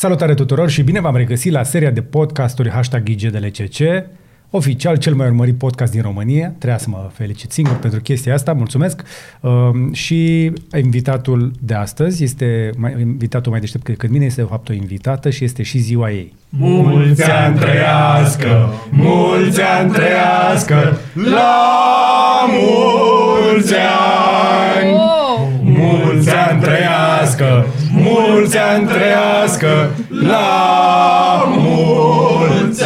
Salutare tuturor și bine v-am regăsit la seria de podcasturi hashtag IGDLCC, oficial cel mai urmărit podcast din România. Trebuia să mă felicit singur pentru chestia asta, mulțumesc. Uh, și invitatul de astăzi este, mai, invitatul mai deștept decât mine, este de fapt o invitată și este și ziua ei. Mulți ani trăiască, mulți ani trăiască, la mulți ani! Mulți ani trăiască, mulți ani trăiască, la mulți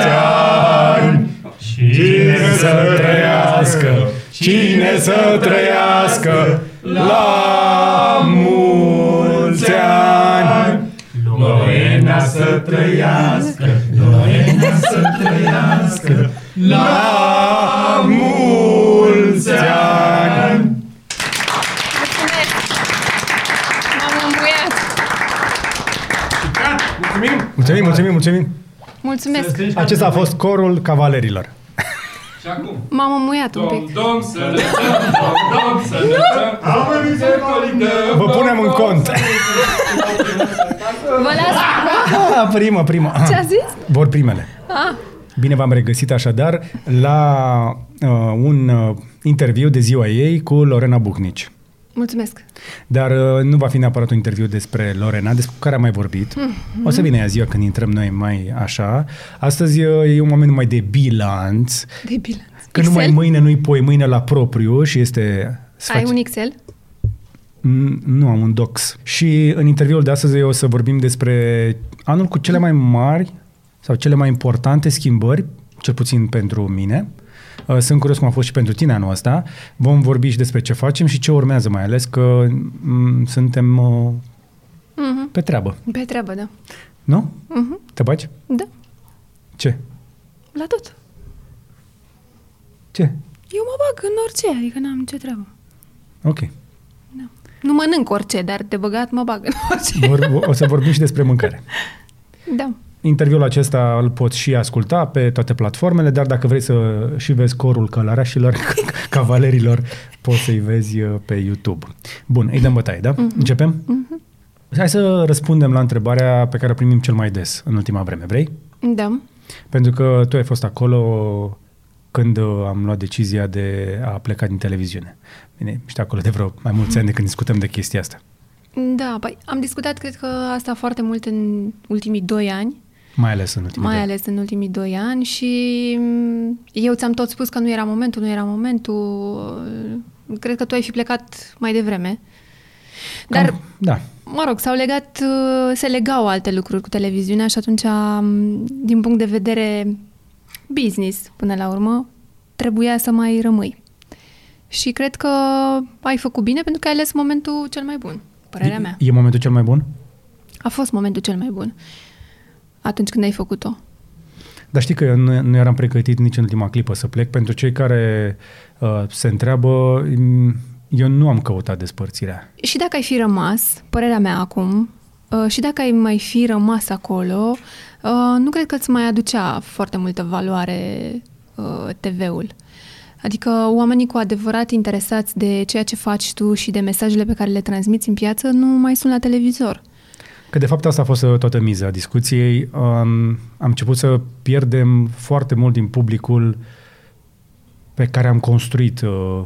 ani! Cine să trăiască, cine să trăiască, la mulți ani! Lorena să trăiască, Lorena să trăiască, la mulți ani! Mulțumesc! M-am îmbuiat! Mulțumim! Mulțumim, mulțumim, mulțumim! Mulțumesc! Acesta a fost corul cavalerilor. Și acum? M-am îmmuiat un Dom, pic. dom, să lăsăm, dom, dom, să lăsăm, am în Vă punem în cont. Vă las? Ah, prima, prima. Ce a zis? Vor primele. Ah, Bine v-am regăsit așadar la uh, un uh, interviu de ziua ei cu Lorena Bucnici. Mulțumesc. Dar uh, nu va fi neapărat un interviu despre Lorena, despre care am mai vorbit. O să vină ea ziua când intrăm noi mai așa. Astăzi uh, e un moment mai de bilanț, De bilanț. că nu mai mâine, nu-i poi mâine la propriu și este... să Ai faci- un Excel? Mm, Nu, am un dox. Și în interviul de astăzi o să vorbim despre anul cu cele mai mari sau cele mai importante schimbări, cel puțin pentru mine. Uh, Sunt curios cum a fost și pentru tine anul ăsta. Vom vorbi și despre ce facem și ce urmează, mai ales că m- suntem uh, Mhm. pe treabă. Pe treabă, da. Nu? Mhm. Te bagi? Da, Ce? la tot. Ce? Eu mă bag în orice, adică n-am nicio treabă. Ok. Da. Nu mănânc orice, dar de băgat mă bag în orice. Vor, o să vorbim și despre mâncare. Da. Interviul acesta îl poți și asculta pe toate platformele, dar dacă vrei să și vezi corul călărașilor, cavalerilor, poți să-i vezi uh, pe YouTube. Bun, îi dăm bătaie, da? Uh-huh. Începem? Uh-huh. Hai să răspundem la întrebarea pe care o primim cel mai des în ultima vreme, vrei? Da. Pentru că tu ai fost acolo când uh, am luat decizia de a pleca din televiziune. Bine, ești acolo de vreo mai mulți ani de când discutăm de chestia asta. Da, păi am discutat, cred că asta foarte mult în ultimii doi ani. Mai ales în ultimii mai doi. ales în ultimii doi ani și m, eu ți-am tot spus că nu era momentul, nu era momentul. Cred că tu ai fi plecat mai devreme. Dar, Cam, da. mă rog, s-au legat, uh, se legau alte lucruri cu televiziunea și atunci, m, din punct de vedere business, până la urmă, trebuia să mai rămâi. Și cred că ai făcut bine pentru că ai ales momentul cel mai bun, părerea mea. E momentul cel mai bun? A fost momentul cel mai bun atunci când ai făcut-o. Dar știi că eu nu, nu eram pregătit nici în ultima clipă să plec. Pentru cei care uh, se întreabă, m, eu nu am căutat despărțirea. Și dacă ai fi rămas, părerea mea acum, uh, și dacă ai mai fi rămas acolo, uh, nu cred că îți mai aducea foarte multă valoare uh, TV-ul. Adică oamenii cu adevărat interesați de ceea ce faci tu și de mesajele pe care le transmiți în piață nu mai sunt la televizor. Că de fapt asta a fost uh, toată miza discuției. Um, am început să pierdem foarte mult din publicul pe care am construit uh,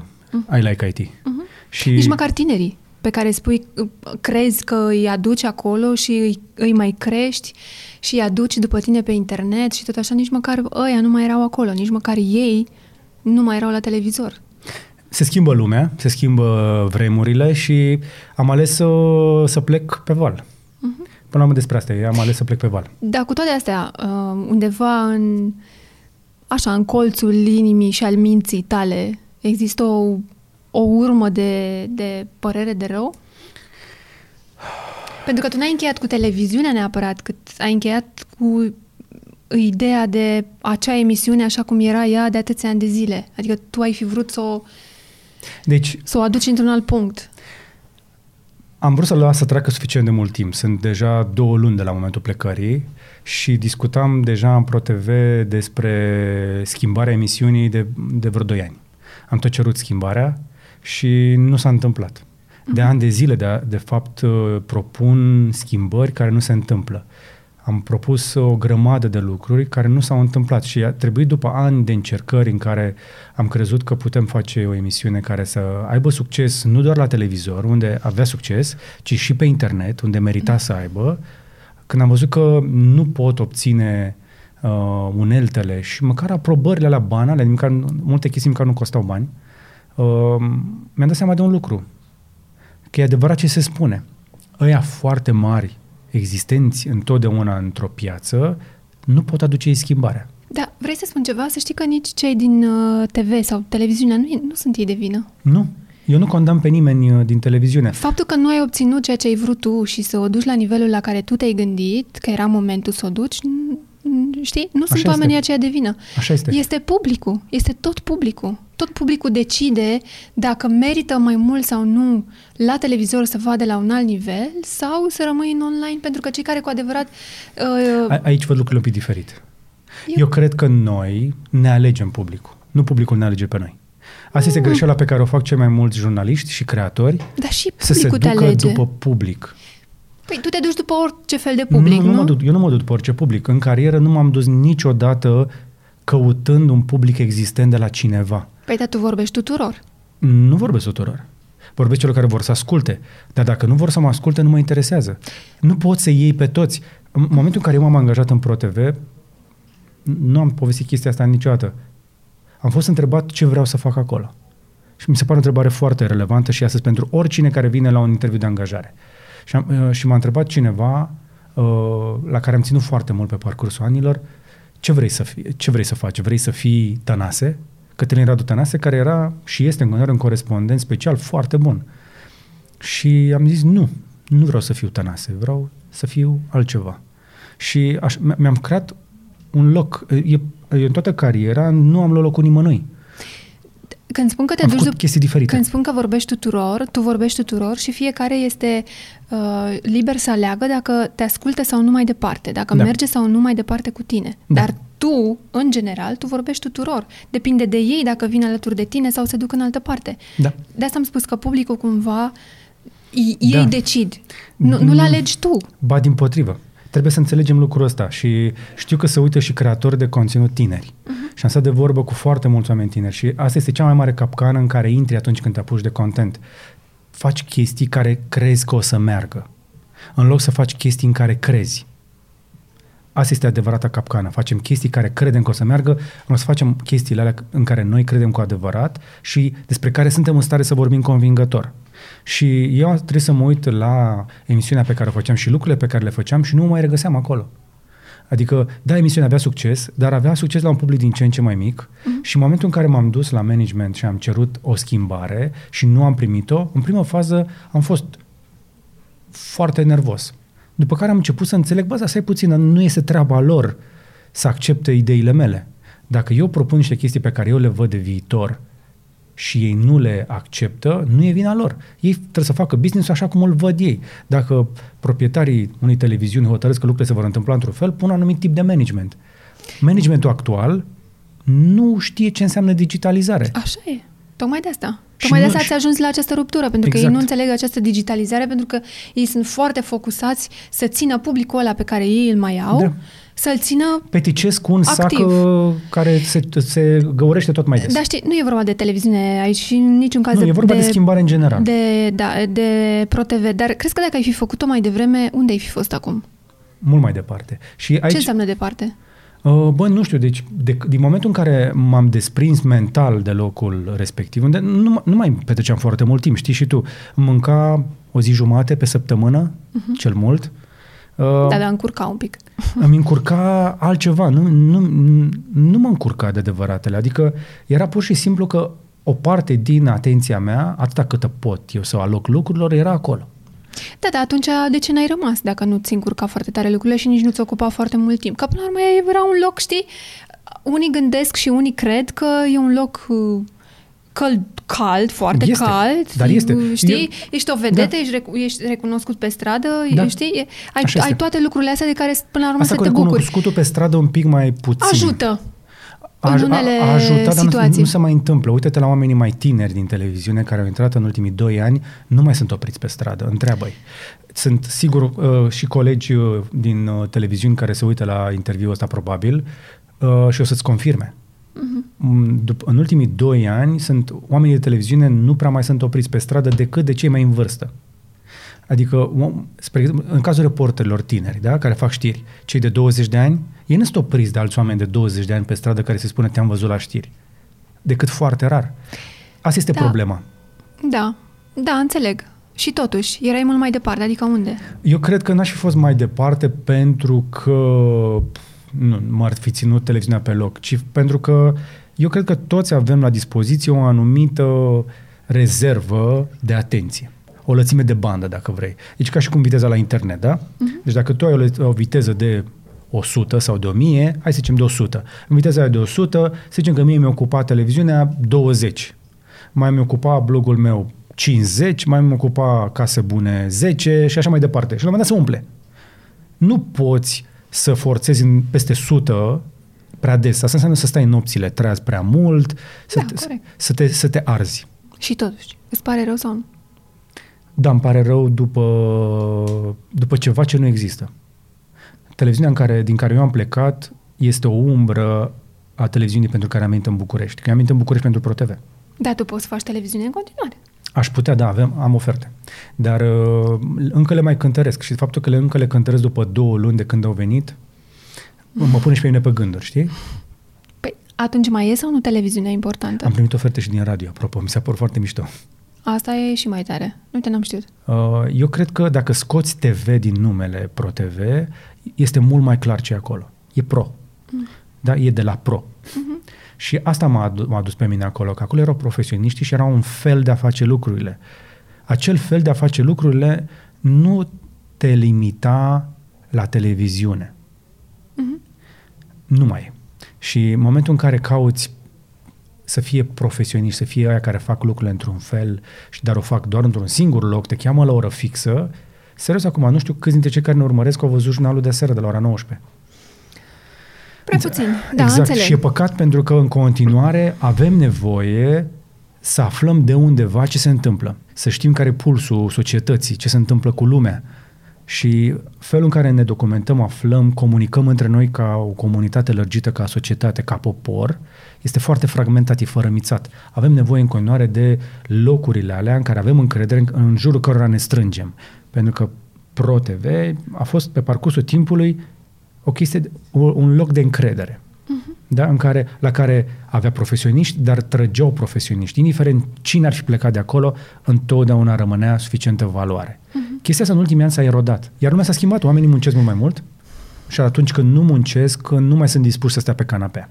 I Like IT. Uh-huh. Și Nici măcar tinerii pe care spui, uh, crezi că îi aduci acolo și îi, îi mai crești și îi aduci după tine pe internet și tot așa, nici măcar ăia nu mai erau acolo, nici măcar ei nu mai erau la televizor. se schimbă lumea, se schimbă vremurile și am ales să, să plec pe val. Uh-huh. Până la urmă despre asta, e, am ales să plec pe val. Dar cu toate astea, uh, undeva în, așa, în colțul inimii și al minții tale, există o, o urmă de, de părere de rău? Pentru că tu n-ai încheiat cu televiziunea neapărat, cât ai încheiat cu ideea de acea emisiune așa cum era ea de atâția ani de zile. Adică tu ai fi vrut să o, Deci, să o aduci într-un alt punct. Am vrut să las să treacă suficient de mult timp. Sunt deja două luni de la momentul plecării și discutam deja în ProTV despre schimbarea emisiunii de, de vreo 2 ani. Am tot cerut schimbarea și nu s-a întâmplat. De ani de zile, de, de fapt, uh, propun schimbări care nu se întâmplă. Am propus o grămadă de lucruri care nu s-au întâmplat și a trebuit după ani de încercări în care am crezut că putem face o emisiune care să aibă succes nu doar la televizor, unde avea succes, ci și pe internet, unde merita să aibă. Când am văzut că nu pot obține uh, uneltele și măcar aprobările la banale, măcar, multe chestii care nu costau bani, uh, mi-am dat seama de un lucru, că e adevărat ce se spune. Ăia foarte mari existenți întotdeauna într-o piață, nu pot aduce ei schimbarea. Da, vrei să spun ceva? Să știi că nici cei din uh, TV sau televiziunea nu, nu sunt ei de vină. Nu. Eu nu condamn pe nimeni uh, din televiziune. Faptul că nu ai obținut ceea ce ai vrut tu și să o duci la nivelul la care tu te-ai gândit, că era momentul să o duci, știi? Nu Așa sunt este. oamenii aceia de vină. Așa este. Este publicul. Este tot publicul. Tot publicul decide dacă merită mai mult sau nu la televizor să vadă la un alt nivel sau să rămâi în online, pentru că cei care cu adevărat... Uh, A, aici văd lucrurile un pic diferit. Eu... Eu cred că noi ne alegem publicul. Nu publicul ne alege pe noi. Asta este mm. greșeala pe care o fac cei mai mulți jurnaliști și creatori. Dar și să se ducă alege. după public. Păi tu te duci după orice fel de public, nu? nu? nu? Mă duc, eu nu mă duc după orice public. În carieră nu m-am dus niciodată căutând un public existent de la cineva. Păi dar tu vorbești tuturor. Nu vorbesc tuturor. Vorbesc celor care vor să asculte. Dar dacă nu vor să mă asculte, nu mă interesează. Nu pot să iei pe toți. În momentul în care eu m-am angajat în ProTV, nu am povestit chestia asta niciodată. Am fost întrebat ce vreau să fac acolo. Și mi se pare o întrebare foarte relevantă și astăzi pentru oricine care vine la un interviu de angajare. Și, am, uh, și m-a întrebat cineva uh, la care am ținut foarte mult pe parcursul anilor, ce vrei să, fii, ce vrei să faci? Vrei să fii Tănase? Cătălin Radu Tănase, care era și este în continuare un corespondent special foarte bun. Și am zis, nu, nu vreau să fiu Tănase, vreau să fiu altceva. Și aș, mi-am creat un loc. E, în toată cariera nu am luat locul nimănui. Când spun că te am duci chestii diferite. Când spun că vorbești tuturor, tu vorbești tuturor și fiecare este uh, liber să aleagă dacă te ascultă sau nu mai departe, dacă da. merge sau nu mai departe cu tine. Da. Dar tu, în general, tu vorbești tuturor. Depinde de ei dacă vin alături de tine sau se duc în altă parte. Da. De asta am spus că publicul cumva ei da. decid. Nu, nu-l alegi tu. Ba din potrivă. Trebuie să înțelegem lucrul ăsta și știu că se uită și creatori de conținut tineri. Uh-huh. Și am stat de vorbă cu foarte mulți oameni tineri și asta este cea mai mare capcană în care intri atunci când te apuci de content. Faci chestii care crezi că o să meargă. În loc să faci chestii în care crezi. Asta este adevărata capcană. Facem chestii care credem că o să meargă, o să facem chestiile alea în care noi credem cu adevărat și despre care suntem în stare să vorbim convingător. Și eu trebuie să mă uit la emisiunea pe care o făceam și lucrurile pe care le făceam și nu mă mai regăseam acolo. Adică, da, emisiunea avea succes, dar avea succes la un public din ce în ce mai mic uh-huh. și în momentul în care m-am dus la management și am cerut o schimbare și nu am primit-o, în prima fază am fost foarte nervos. După care am început să înțeleg, bă, asta e puțin, nu este treaba lor să accepte ideile mele. Dacă eu propun niște chestii pe care eu le văd de viitor și ei nu le acceptă, nu e vina lor. Ei trebuie să facă business așa cum îl văd ei. Dacă proprietarii unei televiziuni hotărăsc că lucrurile se vor întâmpla într-un fel, pun un anumit tip de management. Managementul actual nu știe ce înseamnă digitalizare. Așa e. Tocmai de asta. Tocmai de asta ați ajuns la această ruptură, pentru exact. că ei nu înțeleg această digitalizare, pentru că ei sunt foarte focusați să țină publicul ăla pe care ei îl mai au, da. să-l țină Peticesc cu un activ. sac uh, care se, se găurește tot mai des. Dar știi, nu e vorba de televiziune aici și în niciun caz nu, de... e vorba de, de schimbare în general. De, da, de ProTV. Dar crezi că dacă ai fi făcut-o mai devreme, unde ai fi fost acum? Mult mai departe. Și aici... Ce înseamnă departe? Uh, bă, nu știu, deci de, din momentul în care m-am desprins mental de locul respectiv, unde nu, nu mai petreceam foarte mult timp, știi și tu, mânca o zi jumate pe săptămână, uh-huh. cel mult. Uh, da, da, încurca un pic. Îmi încurca altceva, nu, nu, nu mă încurca de adevăratele, adică era pur și simplu că o parte din atenția mea, atâta cât pot eu să aloc lucrurilor, era acolo. Da, dar atunci de ce n-ai rămas dacă nu ți încurca foarte tare lucrurile și nici nu ți ocupa foarte mult timp? Că până la urmă era un loc, știi, unii gândesc și unii cred că e un loc uh, căld, cald, foarte este, cald. Dar este. Știi? Eu, ești o vedetă, da. ești, rec- ești recunoscut pe stradă, da. știi? Ai, ai toate lucrurile astea de care până la urmă Asta să te bucuri. recunoscutul pe stradă un pic mai puțin. Ajută. A, în unele a, a ajutat, dar nu, situații. nu se mai întâmplă. Uite-te la oamenii mai tineri din televiziune care au intrat în ultimii doi ani, nu mai sunt opriți pe stradă, întreabă-i. Sunt sigur uh, și colegi uh, din uh, televiziuni care se uită la interviul ăsta probabil uh, și o să-ți confirme. Mm, dup- în ultimii doi ani sunt oamenii de televiziune nu prea mai sunt opriți pe stradă decât de cei mai în vârstă. Adică, om- spre exemplu, în cazul reporterilor tineri, da, care fac știri, cei de 20 de ani, ei nu sunt opriți de alți oameni de 20 de ani pe stradă care se spune te-am văzut la știri. Decât foarte rar. Asta este Da. problema. Da, da, înțeleg. Și totuși, erai mult mai departe, adică unde? Eu cred că n-aș fi fost mai departe pentru că nu m-ar fi ținut televiziunea pe loc, ci pentru că eu cred că toți avem la dispoziție o anumită rezervă de atenție. O lățime de bandă, dacă vrei. Deci ca și cum viteza la internet, da? Uh-huh. Deci dacă tu ai o, le- o viteză de 100 sau de 1000, hai să zicem de 100. În viteza aia de 100, să zicem că mie mi-a ocupat televiziunea 20. Mai mi-a ocupat blogul meu 50, mai mi-a ocupat case bune 10 și așa mai departe. Și la un moment dat se umple. Nu poți să forțezi în peste 100 prea des. Asta înseamnă să stai nopțile treaz prea mult, să, Da, te, corect. să, te, să te arzi. Și totuși, îți pare rău sau nu? Da, îmi pare rău după, după ceva ce nu există. Televiziunea în care, din care eu am plecat este o umbră a televiziunii pentru care am venit în București. Că am venit în București pentru ProTV. Da, tu poți să faci televiziune în continuare. Aș putea, da, avem, am oferte. Dar uh, încă le mai cântăresc și faptul că le încă le cântăresc după două luni de când au venit, mă pune și pe mine pe gânduri, știi? Păi, atunci mai e sau nu televiziunea importantă? Am primit oferte și din radio, apropo, mi s-a părut foarte mișto. Asta e și mai tare. Nu te n-am știut. Uh, eu cred că dacă scoți TV din numele ProTV, este mult mai clar ce e acolo. E pro. Da? E de la pro. Și asta m-a, adu- m-a dus pe mine acolo, că acolo erau profesioniști și era un fel de a face lucrurile. Acel fel de a face lucrurile nu te limita la televiziune. Nu mai e. Și în momentul în care cauți să fie profesioniști, să fie aia care fac lucrurile într-un fel, și dar o fac doar într-un singur loc, te cheamă la o oră fixă, serios acum, nu știu câți dintre cei care ne urmăresc au văzut jurnalul de seară de la ora 19. Prea puțin. Da, exact. înțeleg. Și e păcat pentru că în continuare avem nevoie să aflăm de undeva ce se întâmplă, să știm care e pulsul societății, ce se întâmplă cu lumea. Și felul în care ne documentăm, aflăm, comunicăm între noi ca o comunitate lărgită, ca societate, ca popor, este foarte fragmentat, e fărămițat. Avem nevoie în continuare de locurile alea în care avem încredere, în- în jurul cărora ne strângem. Pentru că Pro TV a fost pe parcursul timpului o chestie, de- o- un loc de încredere. Da? În care, la care avea profesioniști, dar trăgeau profesioniști. Indiferent cine ar fi plecat de acolo, întotdeauna rămânea suficientă valoare. Chestia asta în ultimii ani s-a erodat. Iar lumea s-a schimbat, oamenii muncesc mult mai mult și atunci când nu muncesc, nu mai sunt dispuși să stea pe canapea.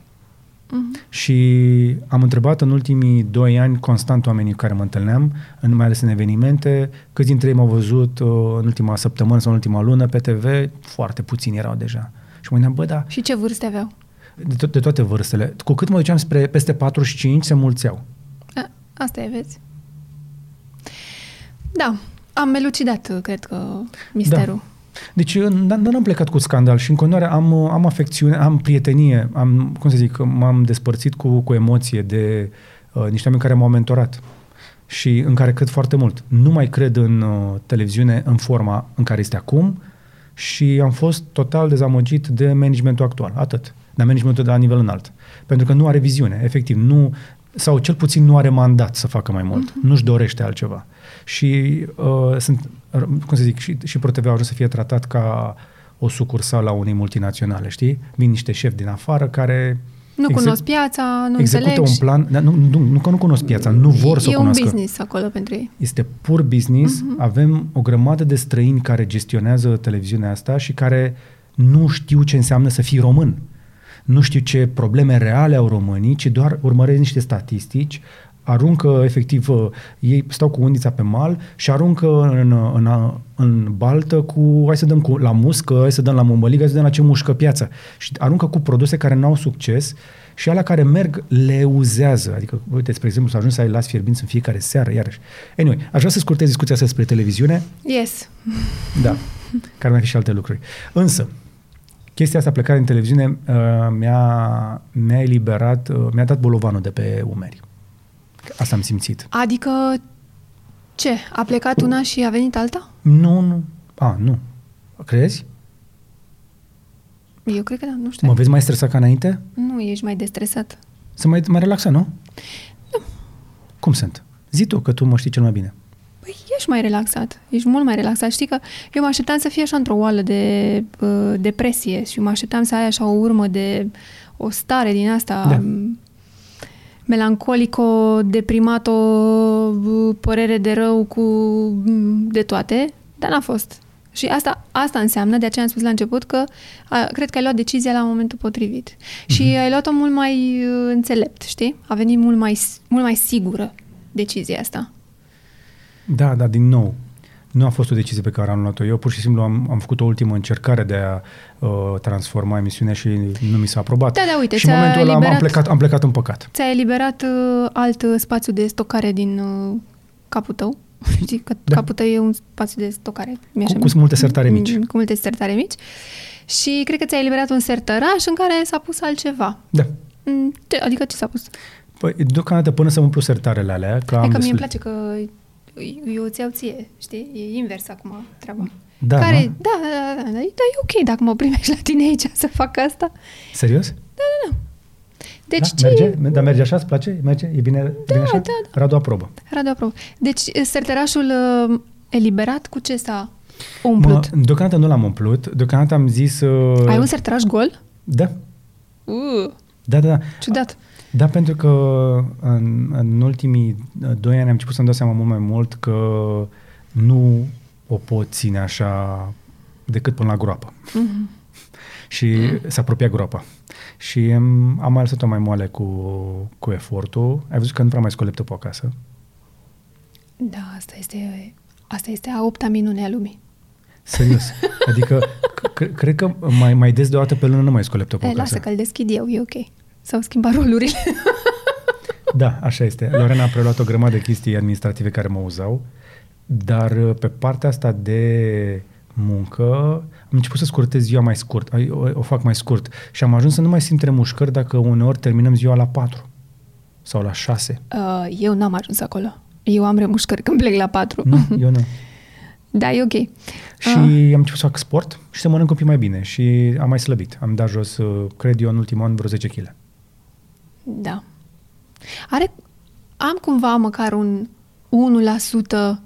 Și am întrebat în ultimii doi ani constant oamenii cu care mă întâlneam, în, mai ales în evenimente, câți dintre ei m-au văzut uh, în ultima săptămână sau în ultima lună pe TV, foarte puțini erau deja. Și mă gândeam, bă, da, Și ce vârste aveau? de, to- de toate vârstele. Cu cât mă duceam spre peste 45, se mulțeau. A, asta e, vezi. Da, am elucidat, cred că, misterul. Da. Deci eu n- n-am plecat cu scandal și în continuare am, uh, am afecțiune, am prietenie, am, cum să zic, m-am despărțit cu, cu emoție de uh, niște oameni care m-au mentorat și în care cred foarte mult. Nu mai cred în uh, televiziune în forma în care este acum și am fost total dezamăgit de managementul actual, atât. De managementul de la nivel înalt. Pentru că nu are viziune, efectiv, nu, sau cel puțin nu are mandat să facă mai mult, uh-huh. nu-și dorește altceva. Și uh, sunt, uh, cum să zic, și, și ProTV a ajuns să fie tratat ca o sucursală a unei multinaționale, știi? Vin niște șefi din afară care Nu exec- cunosc piața, nu execută înțeleg. un plan, dar nu, nu, nu că nu cunosc piața, nu vor să o E un cunoască. business acolo pentru ei. Este pur business. Uh-huh. Avem o grămadă de străini care gestionează televiziunea asta și care nu știu ce înseamnă să fii român. Nu știu ce probleme reale au românii, ci doar urmăresc niște statistici, aruncă efectiv, uh, ei stau cu undița pe mal și aruncă în, în, în baltă cu, hai să dăm cu, la muscă, hai să dăm la mămăligă, hai să dăm la ce mușcă piața. Și aruncă cu produse care n-au succes și alea care merg le uzează. Adică, uite, spre exemplu, să ajungi să ai las fierbinți în fiecare seară, iarăși. Anyway, aș vrea să scurtez discuția asta despre televiziune, Yes. da, care mai fi și alte lucruri. Însă, chestia asta, plecarea în televiziune, uh, mi-a, mi-a eliberat, uh, mi-a dat bolovanul de pe umeri. Asta am simțit. Adică ce? A plecat una și a venit alta? Nu, nu. A, nu. Crezi? Eu cred că da, nu știu. Mă vezi mai stresat ca înainte? Nu, ești mai destresat. Sunt mai, mai relaxat, nu? Nu. Cum sunt? Zi tu, că tu mă știi cel mai bine. Păi ești mai relaxat, ești mult mai relaxat. Știi că eu mă așteptam să fie așa într-o oală de uh, depresie și mă așteptam să ai așa o urmă de o stare din asta Da. Um, melancolico, deprimato, uh, părere de rău cu mm, de toate, dar n-a fost. Și asta, asta înseamnă, de aceea am spus la început, că a, cred că ai luat decizia la momentul potrivit. Și ai luat-o mult mai uh, înțelept, știi? A venit mult mai, s- mult mai sigură decizia asta. Da, da, din nou. Nu a fost o decizie pe care am luat-o eu, pur și simplu am, am făcut o ultimă încercare de a uh, transforma emisiunea și nu mi s-a aprobat. Da, da, uite, și în ți-a momentul ăla am, am, eliberat- plecat, am plecat în păcat. Ți-a eliberat uh, alt uh, spațiu de stocare din uh, capul tău. Știi că Da. da. capul tău e un spațiu de stocare. mi Cu- cu multe sertare mici. Cu multe sertare mici. Și cred că ți-a eliberat un sertăraș în care s-a pus altceva. Da. Mm, Ce, adică ce s-a pus? Păi, deocamdată până să umplu sertarele alea, că Hai am că mie destul- îmi place că eu îți iau ție, știi? E invers acum treaba. Da, care, nu? da, da, da, da, da, e ok dacă mă primești la tine aici să fac asta. Serios? Deci da, ce merge? Dar merge așa? Îți place? Merge? E bine, da, bine așa? da, da. Radu aprobă. Radu, apropo. Deci, serterașul uh, eliberat cu ce s-a umplut? Mă, deocamdată nu l-am umplut. Deocamdată am zis... Uh, Ai un serteraș gol? Da. Uh, Da, da, da. ciudat. Da, pentru că în, în ultimii uh, doi ani am început să-mi dau seama mult mai mult că nu o pot ține așa decât până la groapă. Mhm. Și se apropia groapa. Și am, am mai lăsat-o mai moale cu, cu efortul. Ai văzut că nu prea mai scol laptopul acasă. Da, asta este, asta este a opta minune a lumii. Serios. Adică, c- cred că mai, mai des de o dată pe lună nu mai scol laptopul E, acasă. lasă că îl deschid eu, e ok. S-au schimbat rolurile. Da, așa este. Lorena a preluat o grămadă de chestii administrative care mă uzau, dar uh, pe partea asta de muncă am început să scurtez ziua mai scurt, ai- o, o fac mai scurt și am ajuns să nu mai simt remușcări dacă uneori terminăm ziua la 4 sau la 6. Uh, eu n-am ajuns acolo. Eu am remușcări când plec la patru. Nu, eu nu. Da, e ok. Și Ah. am început să fac sport și să mănânc un pic mai bine și am mai slăbit. Am dat jos, uh, cred eu, în ultimul an vreo 10 kg. Da. Are, am cumva măcar un 1%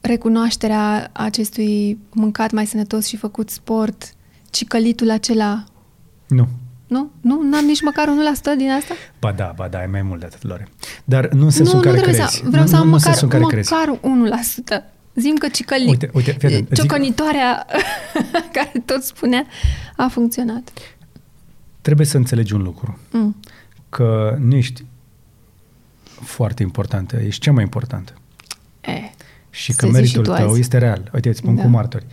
recunoașterea acestui mâncat mai sănătos și făcut sport, cicălitul acela, Nu. nu? Nu? N-am nici măcar 1% din asta? Ba da, ba da, e mai mult de atât, Lore. Dar nu în sensul nu, în care nu trebuie crezi. să, vreau nu, să am nu, nu în măcar, sensul în care crezi. măcar 1%. Zim că cicăli, Uite, uite, fii atent, zic- ciocănitoarea care tot spunea a funcționat. Trebuie să înțelegi un lucru. Mm. Că nu ești foarte importantă, ești cea mai importantă. E, Și Să că zici meritul și tu tău azi. este real. Uite, îți spun Da. cu martori.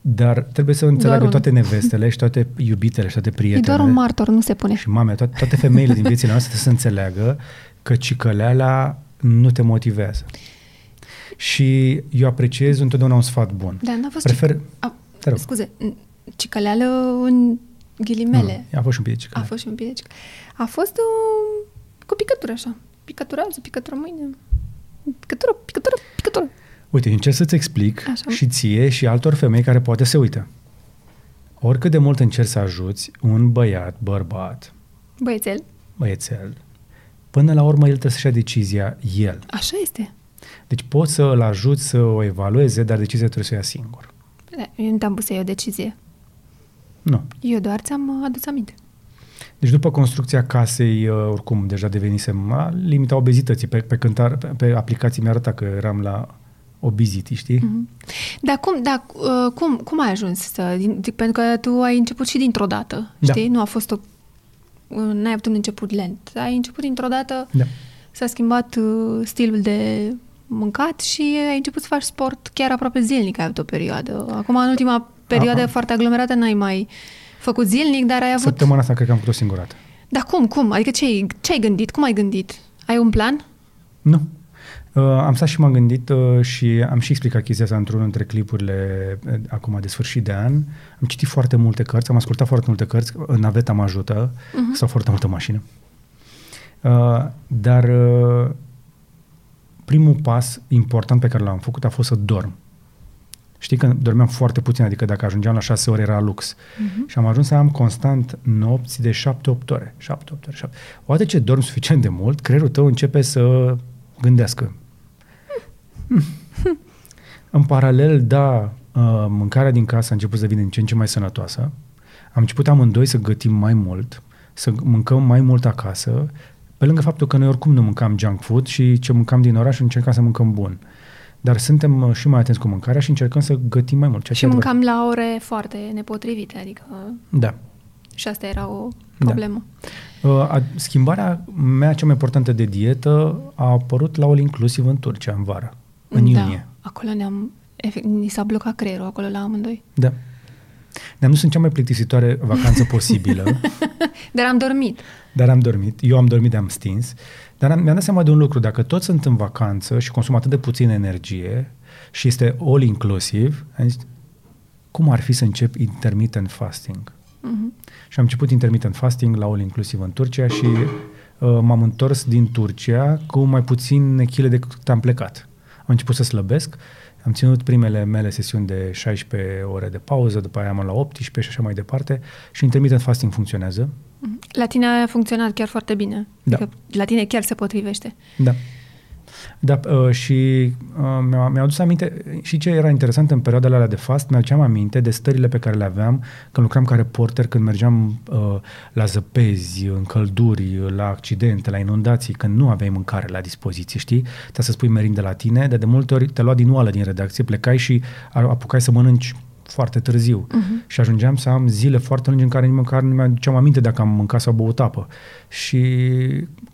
Dar trebuie să înțeleagă un. toate nevestele și toate iubitele și toate e prietenele. doar un martor, nu se pune. Și mame, toate, toate femeile din viețile noastre trebuie să înțeleagă că cicăleala nu te motivează. Și eu apreciez întotdeauna un sfat bun. Dar n-a fost Prefer... cic- a, Te rog. Scuze, n- cicăleală în ghilimele. Nu, a fost și un pic de a cicăleală. fost și un pic de cic- A fost uh, cu picătură așa. Picătură azi, picătură mâine. Picătură, picătură, picătură. Uite, încerc să-ți explic Așa. și ție și altor femei care poate se uită. Oricât de mult încerci să ajuți un băiat, bărbat, Băiețel, băiețel, până la urmă el trebuie să-și ia decizia el. așa este. Deci poți să îl ajuți să o evalueze, dar decizia trebuie să o ia singur. Da, Eu nu te-am pus să iei o decizie. Nu. Eu doar ți-am uh, adus aminte. Deci după construcția casei, uh, oricum deja devenisem la limita obezității. Pe, pe, cântar, pe, pe aplicații mi arăta că eram la obezity, știi? Mhm. Dar cum, da, uh, cum, cum ai ajuns să... din- din- Pentru că tu ai început și dintr-o dată, Da. știi? Nu a fost o... uh, N-ai avut un început lent. Ai început dintr-o dată, Da. s-a schimbat uh, stilul de mâncat și ai început să faci sport chiar aproape zilnic. Ai avut o perioadă. Acum, în ultima perioadă Aha. foarte aglomerată, n-ai mai făcut zilnic, dar ai avut... Săptămâna asta cred că am făcut o singură dată. Dar cum, cum? Adică ce ai, ce ai gândit? Cum ai gândit? Ai un plan? Nu. Uh, am stat și m-am gândit uh, și am și explicat chestia asta într-unul dintre clipurile uh, acum de sfârșit de an. Am citit foarte multe cărți, am ascultat foarte multe cărți, în naveta mă ajută, uh-huh. sau foarte multă mașină. Uh, dar uh, primul pas important pe care l-am făcut a fost să dorm. Știi că dormeam foarte puțin, adică dacă ajungeam la 6 ore era lux. Uh-huh. Și am ajuns să am constant nopți de 7-8 ore. 7-8 ore, 7. Odată ce dormi suficient de mult, creierul tău începe să gândească. În paralel, da, uh, mâncarea din casă a început să vină din ce în ce mai sănătoasă. Am început amândoi să gătim mai mult, să mâncăm mai mult acasă, pe lângă faptul că noi oricum nu mâncam junk food și ce mâncam din oraș încercam să mâncăm bun. Dar suntem uh, și mai atenți cu mâncarea și încercăm să gătim mai mult. Ceea și mâncam la ore foarte nepotrivite, adică... Da. Și asta era o problemă. Da. Uh, schimbarea mea cea mai importantă de dietă a apărut la All Inclusiv în Turcia, în vară, în da. iunie. acolo ne-am... Ni s-a blocat creierul acolo la amândoi. Da. Ne-am dus în cea mai plictisitoare vacanță posibilă. Dar am dormit. Dar am dormit. Eu am dormit, am stins. Dar am, mi-am dat seama de un lucru. Dacă toți sunt în vacanță și consumă atât de puțină energie și este all inclusiv, am zis, cum ar fi să încep intermittent fasting? Uh-huh. Și am început intermittent fasting la all inclusiv în Turcia și uh, m-am întors din Turcia cu mai puțin chile decât am plecat. Am început să slăbesc am ținut primele mele sesiuni de 16 ore de pauză, după aia am la 18 și așa mai departe și intermittent fasting funcționează. La tine a funcționat chiar foarte bine. Da. Adică la tine chiar se potrivește. Da. Da, uh, și uh, mi-a, mi-a adus aminte și ce era interesant în perioadele alea de fast, mi-aduceam aminte de stările pe care le aveam când lucram ca reporter, când mergeam uh, la zăpezi, în călduri, la accidente, la inundații, când nu aveai mâncare la dispoziție, știi? Te să spui merin de la tine, dar de multe ori te lua din oală din redacție, plecai și apucai să mănânci foarte târziu uh-huh. și ajungeam să am zile foarte lungi în care nici măcar nu mi-aduceam aminte dacă am mâncat sau băut apă. Și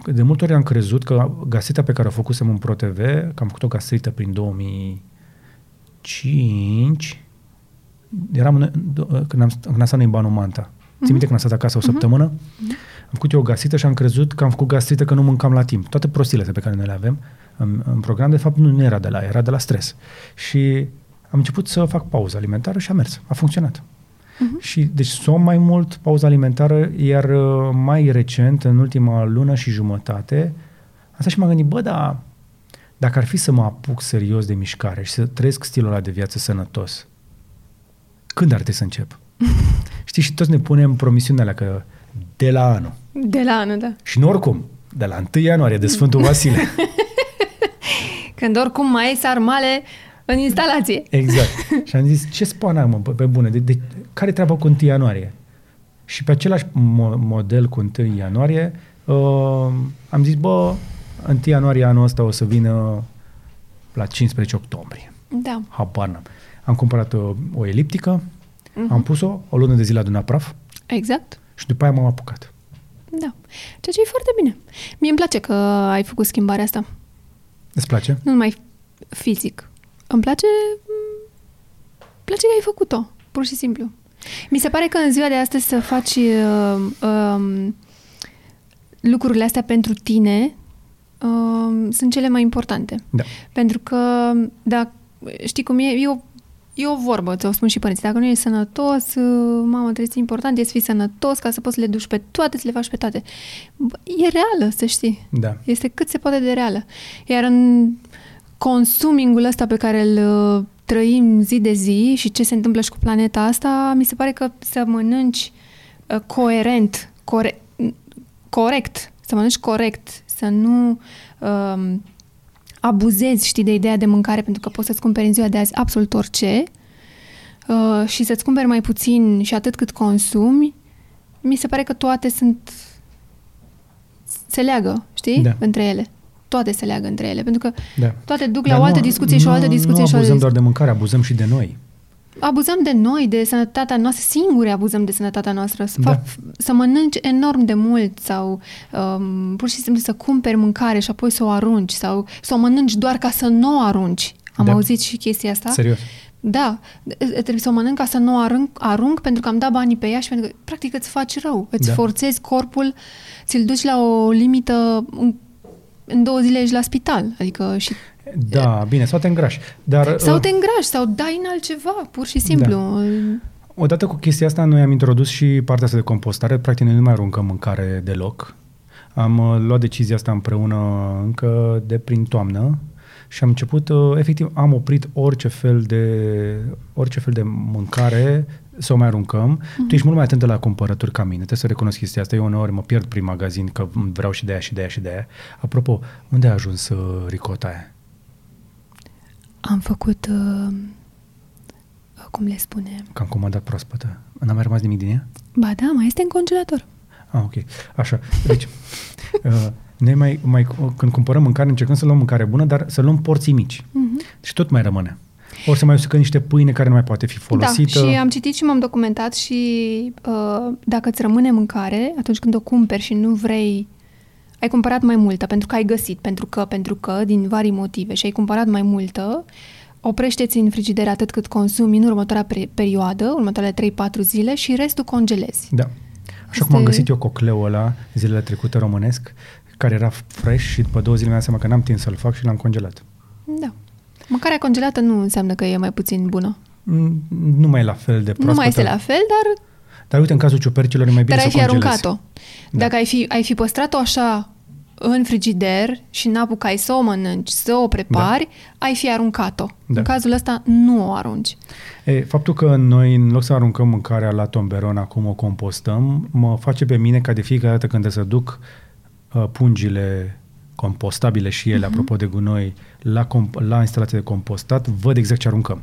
de multe ori am crezut că gastrita pe care o făcusem în ProTV, că am făcut o gastrită prin 2005, eram în, când am, când am stat în Banu Manta. Uh-huh. Ți minte când am stat acasă o mhm. săptămână? Uh-huh. Am făcut eu o gastrită și am crezut că am făcut gastrită că nu mâncam la timp. Toate prostile pe care noi le avem în, în program, de fapt, nu era de la, era de la stres. Și am început să fac pauză alimentară și a mers. A funcționat. Uh-huh. Și deci som mai mult pauză alimentară, iar uh, mai recent, în ultima lună și jumătate, asta și m-am gândit, bă, da, dacă ar fi să mă apuc serios de mișcare și să trăiesc stilul ăla de viață sănătos, când ar trebui să încep? Știi, și toți ne punem promisiunea alea că de la anul. De la anul, da. Și nu oricum, de la 1 ianuarie, de Sfântul Vasile. Când oricum mai ai sarmale în instalație. Exact. și am zis, ce spana, mă, pe bune, de, de, care treaba cu 1 ianuarie? Și pe același mo- model cu 1 ianuarie, uh, am zis, bă, 1 ianuarie anul ăsta o să vină la 15 octombrie. Da. Habar n-am. Am cumpărat o, o eliptică, uh-huh. am pus-o, o lună de zile adunat praf. Exact. Și după aia m-am apucat. Da. Ceea ce e foarte bine. Mie îmi place că ai făcut schimbarea asta. Îți place? Nu numai fizic, îmi place, place că ai făcut-o, pur și simplu. Mi se pare că în ziua de astăzi să faci uh, uh, lucrurile astea pentru tine uh, sunt cele mai importante. Da. Pentru că, da, știi cum e, e o, e o vorbă, ți-o spun și părinții, dacă nu ești sănătos, uh, mamă, trebuie să important e să fii sănătos ca să poți să le duci pe toate, să le faci pe toate. E reală, să știi. Da. Este cât se poate de reală. Iar în consumingul ăsta pe care îl uh, trăim zi de zi și ce se întâmplă și cu planeta asta, mi se pare că să mănânci uh, coerent, core- corect, să mănânci corect, să nu um, abuzezi, știi, de ideea de mâncare, pentru că poți să-ți cumperi în ziua de azi absolut orice uh, și să-ți cumperi mai puțin și atât cât consumi, mi se pare că toate sunt se leagă, știi, da. între ele toate se leagă între ele, pentru că da. toate duc la Dar o altă nu, discuție nu, și o altă discuție. Nu și o abuzăm doar de mâncare, abuzăm și de noi. Abuzăm de noi, de sănătatea noastră, singuri abuzăm de sănătatea noastră. Să, da. fac, să mănânci enorm de mult sau um, pur și simplu să cumperi mâncare și apoi să o arunci sau să o mănânci doar ca să nu o arunci. Am da. auzit și chestia asta. Serios? Da, trebuie să o mănânc ca să nu o arunc, arunc pentru că am dat banii pe ea și pentru că practic îți faci rău. Îți da. forțezi corpul, ți-l duci la o limită în două zile ești la spital. Adică și Da, bine, sau te îngrași. Dar, Sau uh, te îngrași, sau dai în altceva, pur și simplu. Da. Odată cu chestia asta, noi am introdus și partea asta de compostare. Practic, noi nu mai aruncăm mâncare deloc. Am uh, luat decizia asta împreună încă de prin toamnă și am început, uh, efectiv, am oprit orice fel de, orice fel de mâncare să o mai aruncăm. Mm-hmm. Tu ești mult mai atentă la cumpărături ca mine, trebuie să recunosc chestia asta. Eu uneori mă pierd prin magazin că vreau și de aia și de aia și de aia. Apropo, unde a ajuns uh, ricota aia? Am făcut, uh, cum le spune, Că am comandat proaspătă. N-a mai rămas nimic din ea? ba da, mai este în congelator. Ah, ok. Așa. Deci, uh, noi mai, mai, când cumpărăm mâncare, încercăm să luăm mâncare bună, dar să luăm porții mici. Mm-hmm. Și tot mai rămâne. Ori să mai usucă niște pâine care nu mai poate fi folosită. Da, și am citit și m-am documentat și uh, dacă îți rămâne mâncare, atunci când o cumperi și nu vrei, ai cumpărat mai multă pentru că ai găsit, pentru că, pentru că, din vari motive și ai cumpărat mai multă, oprește-ți în frigider atât cât consumi în următoarea pre- perioadă, următoarele 3-4 zile și restul congelezi. Da. Așa Este- cum am găsit eu cocleul ăla zilele trecute românesc, care era fresh și după două zile mi-am dat seama că n-am timp să-l fac și l-am congelat. Da. Mâncarea congelată nu înseamnă că e mai puțin bună. Mm, Nu mai e la fel de proaspătă. Nu mai este la fel, dar Dar uite, în cazul ciupercilor e mai bine Dar ai să fi congelezi. aruncat-o. Da. Dacă ai fi, ai fi păstrat-o așa în frigider și n-apucai să o mănânci, să o prepari, ai fi aruncat-o. Da. În cazul ăsta nu o arunci. E, faptul că noi, în loc să aruncăm mâncarea la tomberon, acum o compostăm, mă face pe mine ca de fiecare dată când să duc uh, pungile compostabile și ele, uh-huh. apropo de gunoi, la, comp- la instalația de compostat, văd exact ce aruncăm.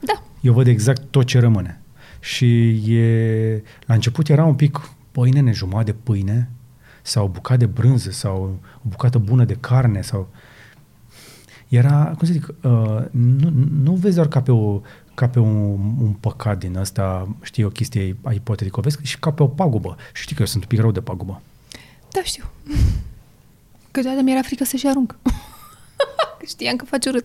Da. Eu văd exact tot ce rămâne. Și e, la început era un pic pâine, nejumătate de pâine, sau o bucată de brânză, sau o bucată bună de carne, sau... Era, cum să zic, uh, nu, nu vezi doar ca pe, o, ca pe un, un păcat din ăsta, știi, o chestie a ipotetică, o vezi și ca pe o pagubă. Și știi că eu sunt un pic rău de pagubă. Da, știu. Câteodată mi-era frică să-și arunc. Știam că faci urât.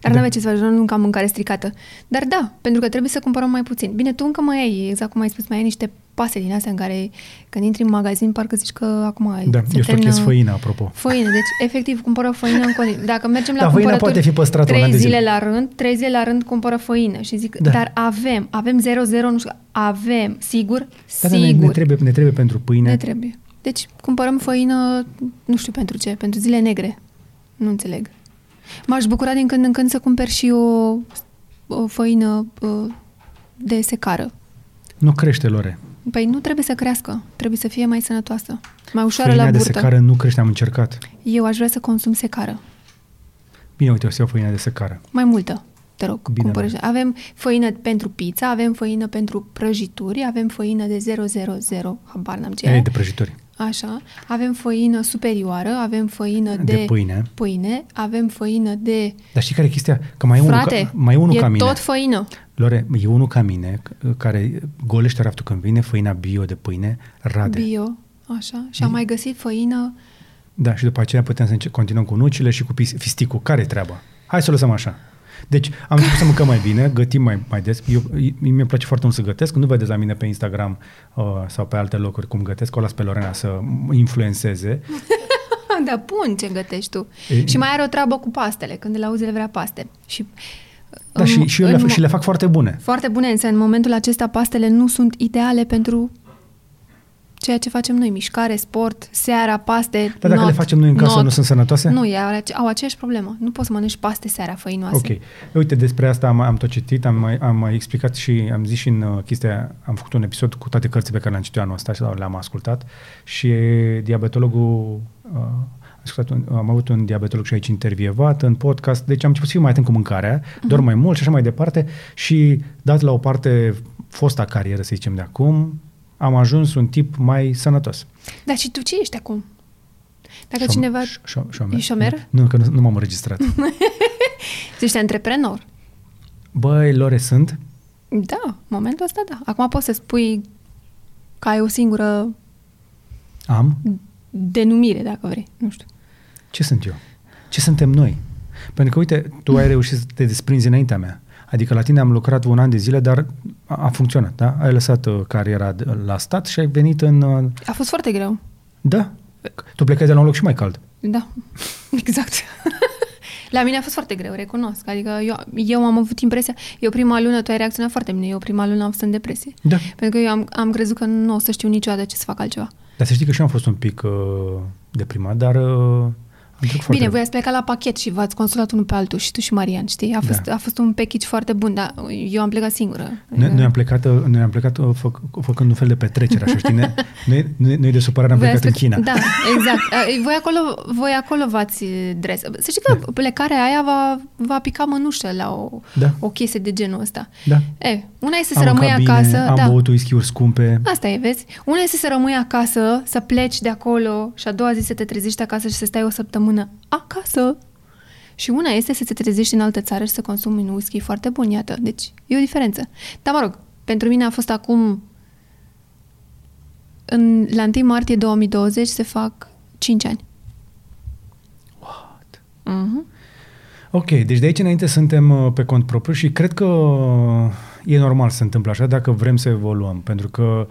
Dar Da. nu avea ce să faci, nu mâncam mâncare stricată. Dar da, pentru că trebuie să cumpărăm mai puțin. Bine, tu încă mai ai, exact cum ai spus, mai ai niște pase din astea în care când intri în magazin parcă zici că acum Da, se eu termină... stochez făină, apropo. Făină, deci efectiv cumpără făină în continuu. Dacă mergem la Da, făina cumpărături poate fi păstrată un an trei de zile zile. la rând, trei zile la rând cumpără făină și zic, Da. dar avem, avem 0-0, nu știu, avem, sigur, Da, da, sigur. ne, ne, trebuie, ne trebuie pentru pâine. Ne trebuie. Deci cumpărăm făină, nu știu pentru ce, pentru zile negre. Nu înțeleg. M-aș bucura din când în când să cumperi și o, o făină uh, de secară. Nu crește, Lore. Păi nu trebuie să crească, trebuie să fie mai sănătoasă, mai ușoară Făina la de burtă. secară nu crește, am încercat. Eu aș vrea să consum secară. Bine, uite, o să iau făina de secară. Mai multă, te rog, Bine, cumpără. bine. Avem făină pentru pizza, avem făină pentru prăjituri, avem făină de 000, habar n-am ce E e. de prăjituri. Așa, avem făină superioară, avem făină de, De pâine. pâine, avem făină de... Dar știi care e chestia? Că mai e Frate, unul, ca, mai e unul e ca mine. tot făină. Lore, e unul ca mine c- care golește raftul când vine făina bio de pâine, rade. Bio, așa. Și am mai găsit făină... Da, și după aceea putem să înce- continuăm cu nucile și cu pis- fisticul. Care e treaba? Hai să o lăsăm așa. Deci am început să mâncăm mai bine, gătim mai, mai des. Eu, mi-e place foarte mult să gătesc. Nu vedeți la mine pe Instagram uh, sau pe alte locuri cum gătesc. O las pe Lorena să influențeze. da, bun ce gătești tu. E- Și mai are o treabă cu pastele, când de la auzi le vrea paste. Și, Da, și, și eu în le, mo- și le fac foarte bune. Foarte bune, însă în momentul acesta pastele nu sunt ideale pentru ceea ce facem noi, mișcare, sport, seara, paste, Dar dacă not, le facem noi în casă, not. nu sunt sănătoase? Nu, e, au, au aceeași problemă. Nu poți să mănânci paste seara făinoase. Ok. Uite, despre asta am, am tot citit, am mai, am mai explicat și am zis și în uh, chestia, am făcut un episod cu toate cărțile pe care le-am citit anul ăsta și le-am ascultat și diabetologul, uh, am, ascultat un, am avut un diabetolog și aici intervievat în podcast, deci am început să fiu mai atent cu mâncarea, uh-huh. doar mai mult și așa mai departe și dat la o parte fosta carieră, să zicem, de acum, am ajuns un tip mai sănătos. Dar și tu ce ești acum? Dacă Șom- cineva... ș- șom- șomer. Ești șomer? Nu, că nu, nu m-am înregistrat. Ești antreprenor. Băi, Lore, sunt? Da, în momentul ăsta da. Acum poți să spui că ai o singură Am? denumire, dacă vrei. Nu știu. Ce sunt eu? Ce suntem noi? Pentru că, uite, tu ai reușit să te desprinzi înaintea mea. Adică la tine am lucrat un an de zile, dar a, a funcționat, da? Ai lăsat uh, cariera de- la stat și ai venit în... Uh, A fost foarte greu. da, tu plecai de la un loc și mai cald. Da, exact. La mine a fost foarte greu, recunosc. Adică eu, eu am avut impresia, eu prima lună, tu ai reacționat foarte bine, eu prima lună am fost în depresie. Da. Pentru că eu am, am crezut că nu o să știu niciodată ce să fac altceva. Dar să știi că și eu am fost un pic uh, deprimat, dar uh, am trecut foarte Bine, voi ați plecat la pachet și v-ați consolat unul pe altul și tu și Marian, știi? A fost, Da. a fost un package foarte bun, dar eu am plecat singură. Noi, noi am plecat, uh, noi am plecat uh, făc, făcând un fel de petrecere, așa, știi? Ne- Noi, noi, noi de supărare am Voi plecat în ați China. Da, exact. Uh, Voi acolo, voi acolo v-ați dres. Să știi că plecarea aia va, va pica mănușă la o, Da. o chestie de genul ăsta. Da. E, una este să am rămâi mâncat acasă. bine, am da. băut whisky-uri scumpe. Asta e, vezi? Una este să rămâi acasă, să pleci de acolo și a doua zi să te trezești acasă și să stai o săptămână acasă. Și una este să te trezești în altă țară și să consumi un whisky foarte bun, iată. Deci, e o diferență. Dar, mă rog, pentru mine a fost acum... În, la 1 martie 2020 se fac 5 ani. What? Uh-huh. Ok, deci de aici înainte suntem uh, pe cont propriu și cred că e normal să se întâmple așa dacă vrem să evoluăm, pentru că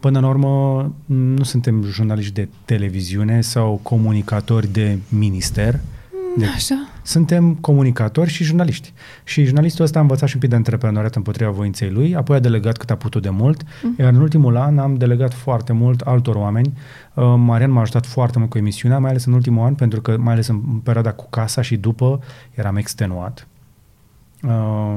până la urmă nu suntem jurnaliști de televiziune sau comunicatori de minister, de Așa. suntem comunicatori și jurnaliști. Și jurnalistul ăsta a învățat și un pic de antreprenoriat împotriva voinței lui, apoi a delegat cât a putut de mult, iar în ultimul an am delegat foarte mult altor oameni. Uh, Marian m-a ajutat foarte mult cu emisiunea, mai ales în ultimul an, pentru că mai ales în perioada cu casa și după eram extenuat. Uh,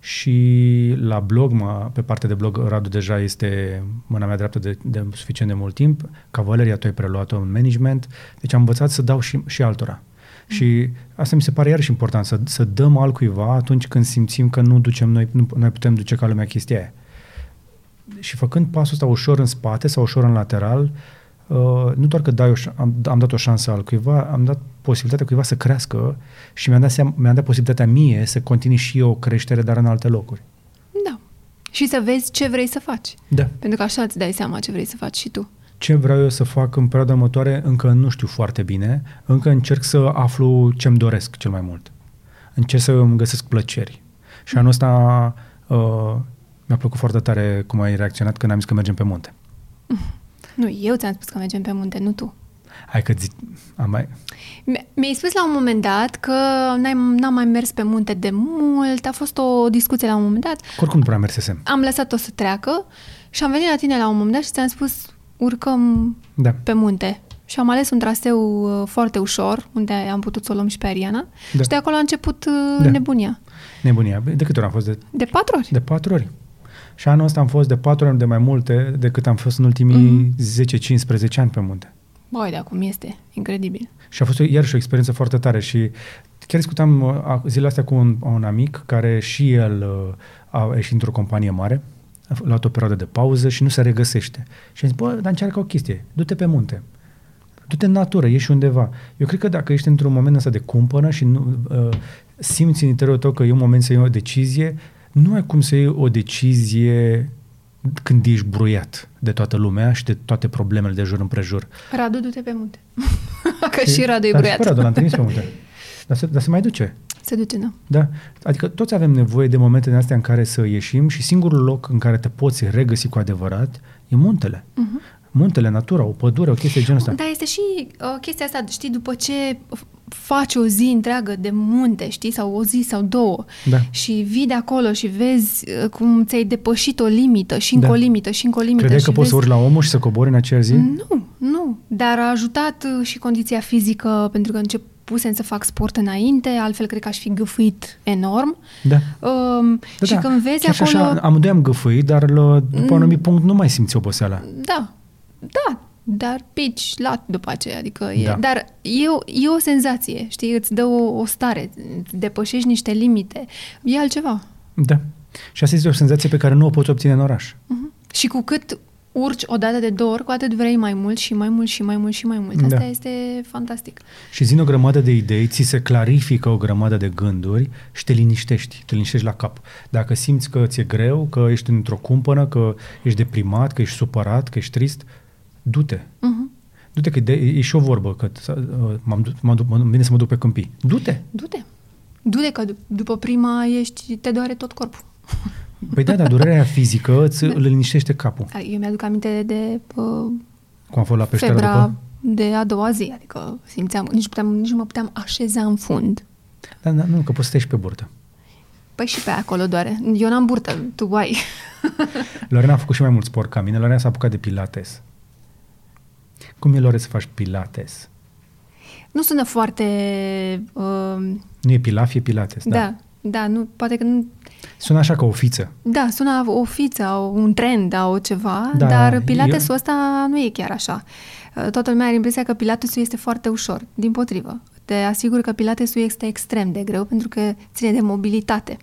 și la blog, mă, pe partea de blog, Radu deja este mâna mea dreaptă de, de suficient de mult timp. Cavaleria tu ai preluat-o în management. Deci am învățat să dau și, și altora. Și asta mi se pare iarăși important, să, să dăm altcuiva atunci când simțim că nu ducem noi, nu noi putem duce ca lumea chestia aia. Și făcând pasul ăsta ușor în spate sau ușor în lateral, uh, nu doar că dai o, șa- am, am dat o șansă al cuiva, am dat posibilitatea cuiva să crească și mi-am dat, seama, mi-am dat posibilitatea mie să continui și eu o creștere, dar în alte locuri. Da. Și să vezi ce vrei să faci. Da. Pentru că așa îți dai seama ce vrei să faci și tu. Ce vreau eu să fac în perioada următoare, încă nu știu foarte bine, încă încerc să aflu ce-mi doresc cel mai mult. Încerc să îmi găsesc plăceri. Și anul ăsta uh, mi-a plăcut foarte tare cum ai reacționat când am zis că mergem pe munte. Nu, eu ți-am spus că mergem pe munte, nu tu. Hai că zic, am mai... Mi- Mi-ai spus la un moment dat că n-ai, n-am mai mers pe munte de mult, a fost o discuție la un moment dat, că Oricum nu prea mersesem. am lăsat-o să treacă și am venit la tine la un moment dat și ți-am spus urcăm Da. pe munte. Și am ales un traseu uh, foarte ușor, unde am putut să o luăm și pe Ariana. Da. Și de acolo a început uh, Da. nebunia. Nebunia. De câte ori am fost? De, De patru ori. de patru ori. Și anul ăsta am fost de patru ori de mai multe decât am fost în ultimii Mhm. 10-15 ani pe munte. Băi, de acum este incredibil. Și a fost o- iarăși o experiență foarte tare și chiar discutam uh, a- zilele astea cu un, un amic care și el uh, a ieșit într-o companie mare, a f- luat o perioadă de pauză și nu se regăsește. Și am zis, bă, dar încearcă o chestie, du-te pe munte, du-te în natură, ieși undeva. Eu cred că dacă ești într-un moment ăsta de cumpănă și nu, uh, simți în interiorul tău că e un moment să iei o decizie, nu ai cum să iei o decizie când ești bruiat de toată lumea și de toate problemele de jur împrejur. Radu, du-te pe munte. că și Radu e Dar și bruiat. pe Radu l-am trimis pe munte. Dar se, dar se mai duce. Se duce, da. Da? Adică toți avem nevoie de momente din astea în care să ieșim și singurul loc în care te poți regăsi cu adevărat e muntele. Uh-huh. Muntele, natura, o pădure, o chestie de genul ăsta. Dar este și uh, chestia asta, știi, după ce f- faci o zi întreagă de munte, știi, sau o zi sau două, Da. și vii de acolo și vezi uh, cum ți-ai depășit o limită și încă Da. o limită și încă o limită. Credeai și că poți să vezi... urci la omul și să cobori în acea zi? Nu, nu. Dar a ajutat uh, și condiția fizică, pentru că începusem să fac sport înainte, altfel cred că aș fi gâfâit enorm. Da. Um, Da, și da. când vezi Chiar și acolo... Așa, amândoi am găfâit, dar la, după un Mm. anumit punct nu mai simți oboseala. Da, da, dar pici lat după aceea, adică e, Da. dar e o, e o senzație, știi, îți dă o, o stare, îți depășești niște limite, e altceva. Da. Și asta este o senzație pe care nu o poți obține în oraș. Uh-huh. Și cu cât urci o dată de două ori, cu atât vrei mai mult și mai mult și mai mult și mai mult. Asta Da. este fantastic. Și zin o grămadă de idei, ți se clarifică o grămadă de gânduri și te liniștești, te liniștești la cap. Dacă simți că ți-e greu, că ești într-o cumpănă, că ești deprimat, că ești supărat, că ești trist, du-te. Uh-huh. Du-te, că de, e și o vorbă, că uh, m-am, du- m-am, du- m-am, bine să mă duc pe câmpii. Du-te! Du-te. Du-te că dup- după prima ești, te doare tot corpul. Păi da, dar durerea aia fizică îți îl liniștește capul. Eu mi-aduc aminte de uh, Cum a fost la peșteră febra după? de a doua zi, adică simțeam, nici, puteam, nici nu mă puteam așeza în fund. Da, da, nu, că poți să stai și pe burtă. Păi și pe acolo doare. Eu n-am burtă, tu ai. Lorena a făcut și mai mult sport ca mine. Lorena s-a apucat de pilates. Cum e, Lore, să faci pilates? Nu sună foarte... Uh, Nu e pilaf, e pilates, da. da, da, nu, poate că nu... Sună așa ca o fiță. Da, sună o fiță, o- un trend, o ceva, Da, dar pilatesul eu- ăsta nu e chiar așa. Uh, Toată lumea are impresia că pilatesul este foarte ușor. Din potrivă, te asigur că pilatesul este extrem de greu pentru că ține de mobilitate.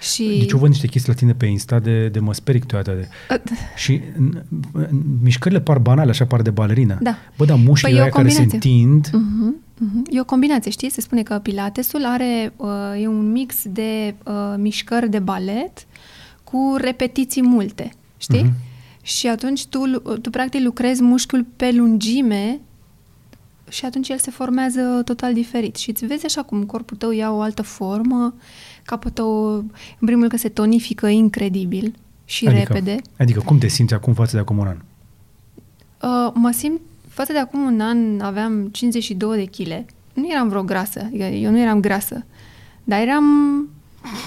Și... Deci eu văd niște chestii la tine pe Insta de, de mă sperii câteodată. De... Uh, Și n- n- mișcările par banale, așa par de balerină. Da. Bă, dar mușchii Păi e o păi care se combinație. întind, Mhm, mhm. E o combinație, știi? Se spune că pilatesul are uh, e un mix de uh, mișcări de balet cu repetiții multe, știi? Mhm. Și atunci tu, lu- tu practic lucrezi mușchiul pe lungime și atunci el se formează total diferit. Și îți vezi așa cum corpul tău ia o altă formă, capul tău, în primul rând că se tonifică incredibil și adică, repede. Adică cum te simți acum față de acum un an? Uh, mă simt, față de acum un an aveam 52 de kg. Nu eram vreo grasă, adică eu nu eram grasă. Dar eram,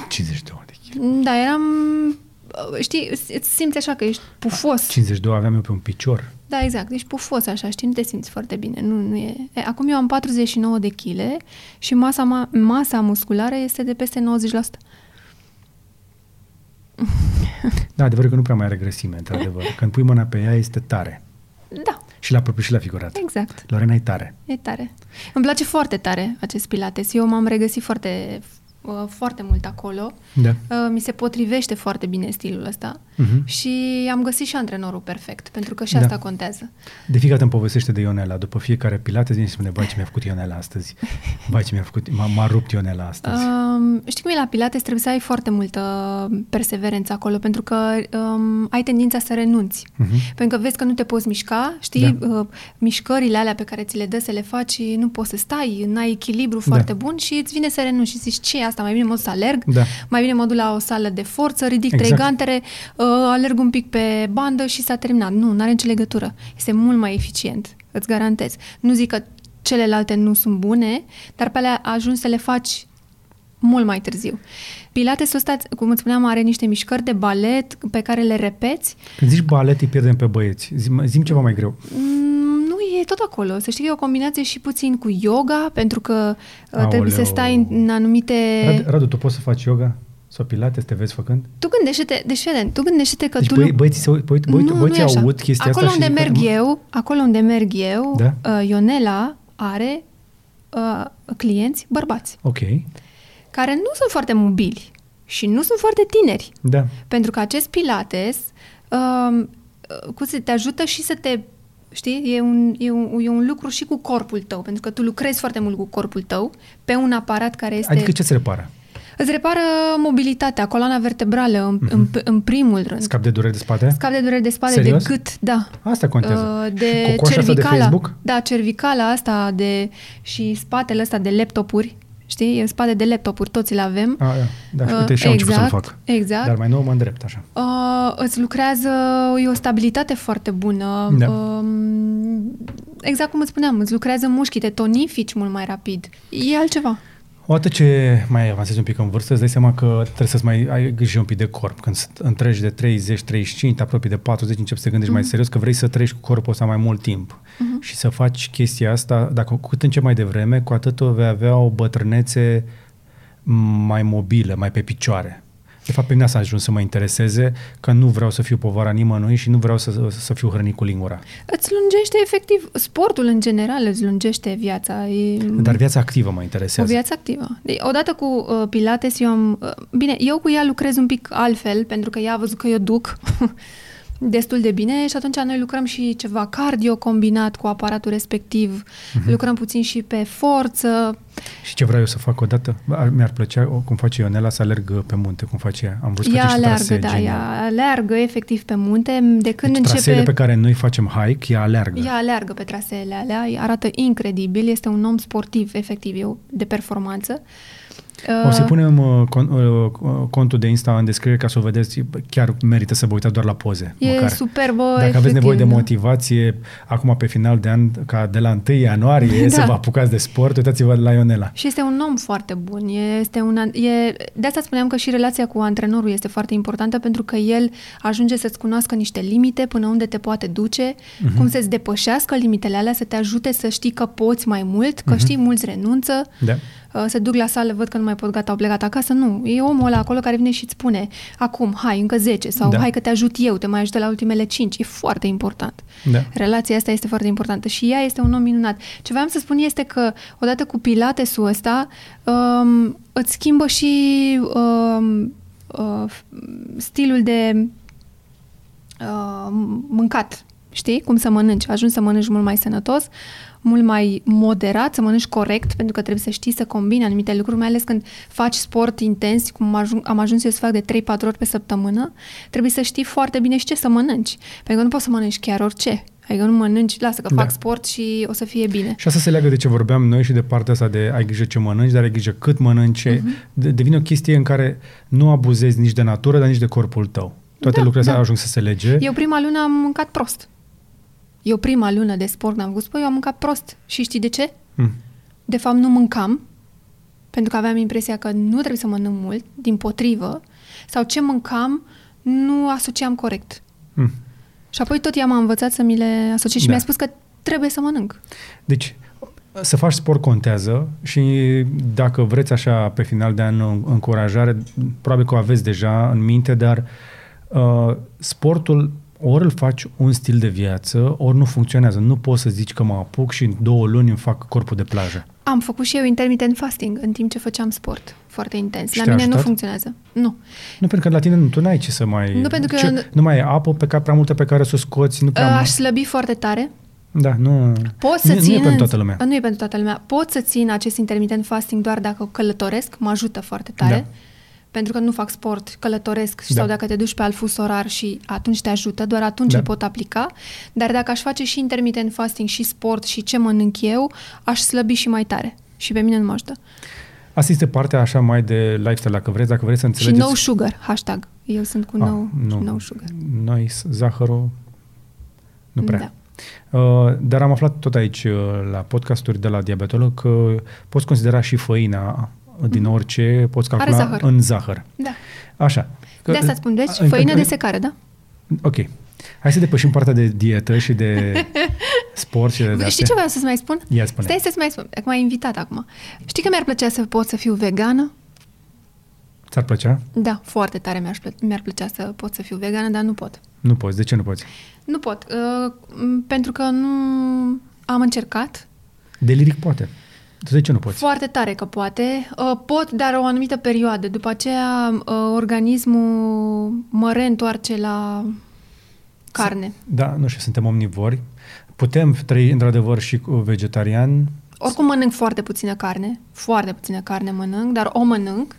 52 de kg. da, eram, uh, știi, îți simți așa că ești pufos. 52 aveam eu pe un picior. Da, exact, ești pufos așa, știi, nu te simți foarte bine. Nu, nu e. E, acum eu am 49 de kg și masa, ma, masa musculară este de peste 90%. Da, adevărul că nu prea mai are grăsime, într-adevăr. Când pui mâna pe ea, este tare. Da, Și la propriu și la figurat. exact. Lorena e tare. E tare. Îmi place foarte tare acest pilates. Eu m-am regăsit foarte, uh, foarte mult acolo. Da. Uh, Mi se potrivește foarte bine stilul ăsta Mhm. și am găsit și antrenorul perfect, pentru că și Da. asta contează. De fiecare dată îmi povestește de Ionela. După fiecare pilates vine și spune, băi, ce mi-a făcut Ionela astăzi? Băi, ce mi-a făcut, m-a, m-a rupt Ionela astăzi. Um, știi cum e la Pilates? Trebuie să ai foarte multă perseverență acolo, pentru că um, ai tendința să renunți. Mhm. Pentru că vezi că nu te poți mișca, știi? Da. Uh, mișcările alea pe care ți le dă să le faci, nu poți să stai, n-ai echilibru Da. foarte bun și îți vine să renunți și zici, ce e asta? Mai bine mă duc să alerg, Da. mai bine mă duc la o sală de forță, ridic Exact. trei gantere, uh, alerg un pic pe bandă și s-a terminat. Nu, nu are nicio legătură. Este mult mai eficient, îți garantez. Nu zic că celelalte nu sunt bune, dar pe alea ajungi să le faci mult mai târziu. Pilatesul ăsta, cum îți spuneam, are niște mișcări de balet pe care le repeți. Când zici balet, îi pierdem pe băieți. Zim, zim ceva mai greu. Mm, Nu e tot acolo. Să știi că e o combinație și puțin cu yoga, pentru că uh, trebuie să Aoleu. stai în, în anumite... Radu, Radu, tu poți să faci yoga? Sau pilates, te vezi făcând? Tu gândește-te, deci fii atent, tu gândește-te că Deci tu... băi, lu- băieții, se, uit- băi, băi, nu, băieții nu e așa. aud chestia acolo asta unde și... merg eu, acolo unde merg eu, Da? uh, Ionela are uh, clienți bărbați, Ok, care nu sunt foarte mobili și nu sunt foarte tineri. da. Pentru că acest pilates um, uh, cum să te ajută și să te Știi? E un, e, un, e un lucru și cu corpul tău, pentru că tu lucrezi foarte mult cu corpul tău pe un aparat care este... Adică ce ți repară? Îți repară mobilitatea, coloana vertebrală, în, mm-hmm. în, în primul rând. Scap de dureri de spate? Scap de dureri de spate, Serios? de gât, da. Asta contează. Uh, Și De cocoașa asta de cervicala. Facebook? Da, cervicala asta de, și spatele ăsta de laptopuri. Știi? E spate de laptopuri, toți le avem. A, da, da și Uh, uite, și am început să-l exact, fac. exact. Dar mai nou mă îndrept așa. Uh, îți lucrează, e o stabilitate foarte bună. Da. Uh, exact cum îți spuneam, îți lucrează mușchii, te tonifici mult mai rapid. E altceva. Odată ce mai avansezi un pic în vârstă, îți dai seama că trebuie să-ți mai ai grijă un pic de corp. Când s- întregi de 30, 35, te apropii de 40, începi să te gândești mai serios că vrei să trăiești cu corpul ăsta mai mult timp. Și să faci chestia asta, dacă cu cât începi mai devreme, cu atât vei avea o bătrânețe mai mobilă, mai pe picioare. De fapt, pe mine asta a ajuns să mă intereseze, că nu vreau să fiu povara nimănui și nu vreau să, să fiu hrănit cu lingura. Îți lungește efectiv, sportul în general îți lungește viața. E Dar viața activă mă o interesează. viață activă. De, odată cu uh, Pilates, eu am... Uh, bine, eu cu ea lucrez un pic altfel, pentru că ea a văzut că eu duc destul de bine și atunci noi lucrăm și ceva cardio combinat cu aparatul respectiv, Mhm. lucrăm puțin și pe forță. Și ce vreau eu să fac odată? Ar- Mi-ar plăcea, o- cum face Ionela, să alerg pe munte, cum face ea. Am văzut că Ea face niște aleargă, trasee da, geniale. ea aleargă efectiv pe munte. De când deci traseele începe... pe care noi facem hike, ea aleargă. Ea aleargă pe traseele alea, arată incredibil, este un om sportiv, efectiv, eu, de performanță. Uh, o să punem uh, con, uh, contul de Insta în descriere ca să o vedeți. Chiar merită să vă uitați doar la poze. E măcar. superbă, Dacă efectiv, aveți nevoie de da. motivație, acum pe final de an, ca de la 1 ianuarie, Da. să vă apucați de sport, uitați-vă la Ionela. Și este un om foarte bun. Este un, an- e, de asta spuneam că și relația cu antrenorul este foarte importantă pentru că el ajunge să-ți cunoască niște limite până unde te poate duce, Mhm. uh-huh. cum să-ți depășească limitele alea, să te ajute să știi că poți mai mult, că uh-huh. știi, mulți renunță, Da. Uh, se duc la sală, văd că nu mai pot, gata, au plecat acasă. Nu, e omul ăla acolo care vine și îți spune acum, hai, încă 10 sau Da. hai că te ajut eu, te mai ajută la ultimele 5. E foarte important. Da. Relația asta este foarte importantă și ea este un om minunat. Ce voiam să spun este că odată cu pilatesul ăsta um, îți schimbă și um, uh, stilul de uh, mâncat. Știi? Cum să mănânci. Ajungi să mănânci mult mai sănătos, mult mai moderat, să mănânci corect, pentru că trebuie să știi să combini anumite lucruri, mai ales când faci sport intens, cum ajung, am ajuns eu să fac de 3-4 ori pe săptămână, trebuie să știi foarte bine și ce să mănânci. Pentru că nu poți să mănânci chiar orice. Adică nu mănânci, lasă că Da. fac sport și o să fie bine. Și asta se leagă de ce vorbeam noi și de partea asta de ai grijă ce mănânci, dar ai grijă cât mănânci. Mhm. Uh-huh. De, devine o chestie în care nu abuzezi nici de natură, dar nici de corpul tău. Toate Da, lucrurile astea da. ajung să se lege. Eu prima lună am mâncat prost. Eu prima lună de sport n-am făcut sport, eu am mâncat prost. Și știi de ce? Mm. De fapt, nu mâncam, pentru că aveam impresia că nu trebuie să mănânc mult, din potrivă, sau ce mâncam nu asociam corect. Mm. Și apoi tot ea m-a învățat să mi le asociez și Da. mi-a spus că trebuie să mănânc. Deci, să faci sport contează și dacă vreți așa pe final de an în- încurajare, probabil că o aveți deja în minte, dar uh, sportul ori îl faci un stil de viață, ori nu funcționează. Nu poți să zici că mă apuc și în două luni îmi fac corpul de plajă. Am făcut și eu intermittent fasting în timp ce făceam sport. Foarte intens. Și La te-a mine nu ajutat? funcționează. Nu. Nu, pentru că la tine nu, tu n-ai ce să mai... Nu, pentru că ce, eu- nu mai ai apă pe care, prea multă pe care să o scoți, nu prea... Aș slăbi foarte tare. Da, nu... Pot să nu, țin... nu e pentru toată lumea. Nu e pentru toată lumea. Pot să țin acest intermittent fasting doar dacă călătoresc, mă ajută foarte tare. Da. Pentru că nu fac sport, călătoresc Da. sau dacă te duci pe alt fus orar și atunci te ajută, doar atunci Da. îl pot aplica. Dar dacă aș face și intermittent fasting și sport și ce mănânc eu, aș slăbi și mai tare. Și pe mine nu mă ajută. Asta este partea așa mai de lifestyle, dacă vreți, dacă vreți să Și înțelegeți... no sugar, hashtag. Eu sunt cu Ah, no, nu. no sugar. Noi, s- zahărul, nu prea. Da. Uh, dar am aflat tot aici uh, la podcasturi de la diabetolog că poți considera și făina din orice, poți Are calcula zahăr. în zahăr. Da. Așa. Că- De asta spun, deci, în- făină în- de secare, da? Ok. Hai să depășim partea de dietă și de sport și de Știi astea. ce vreau să-ți mai spun? Ia spune. Stai să-ți mai spun. Acum ai invitat acum. Știi că mi-ar plăcea să pot să fiu vegană? Ți-ar plăcea? Da, foarte tare mi-ar, plă- mi-ar plăcea să pot să fiu vegană, dar nu pot. Nu poți. De ce nu poți? Nu pot, uh, m, pentru că nu am încercat. Deliric poate. Tu de ce nu poți? Foarte tare că poate. Uh, pot, dar o anumită perioadă. După aceea, uh, organismul mă reîntoarce la carne. Da, nu știu, suntem omnivori. Putem trăi într-adevăr și cu vegetarian, Oricum mănânc foarte puțină carne. Foarte puțină carne mănânc, dar o mănânc.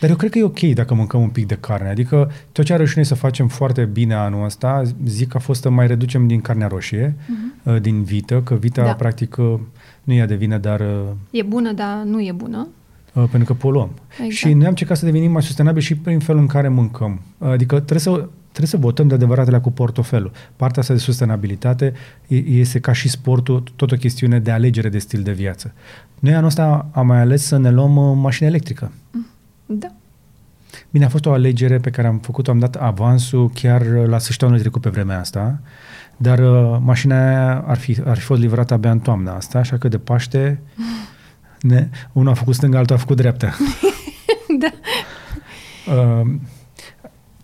Dar eu cred că e ok dacă mâncăm un pic de carne. Adică tot ce am reușit noi să facem foarte bine anul ăsta, zic că a fost să mai reducem din carnea roșie, uh-huh. din vită, că vita Da. practic uh, nu e de vină, dar uh, E bună, dar nu e bună. uh, pentru că poluăm. Exact. Și noi am încercat să devenim mai sustenabili și prin felul în care mâncăm. Adică trebuie să, trebuie să votăm de adevăratele cu portofelul. Partea asta de sustenabilitate e- este ca și sportul tot o chestiune de alegere de stil de viață. Noi anul ăsta am mai ales să ne luăm uh, mașină electrică. Da. Bine, a fost o alegere pe care am făcut-o, am dat avansul chiar la sfârșitul anului trecut pe vremea asta, dar uh, mașina aia ar fi, ar fi fost livrată abia în toamna asta, așa că de Paște ne, unul a făcut stânga, altul a făcut dreapta. da. Uh,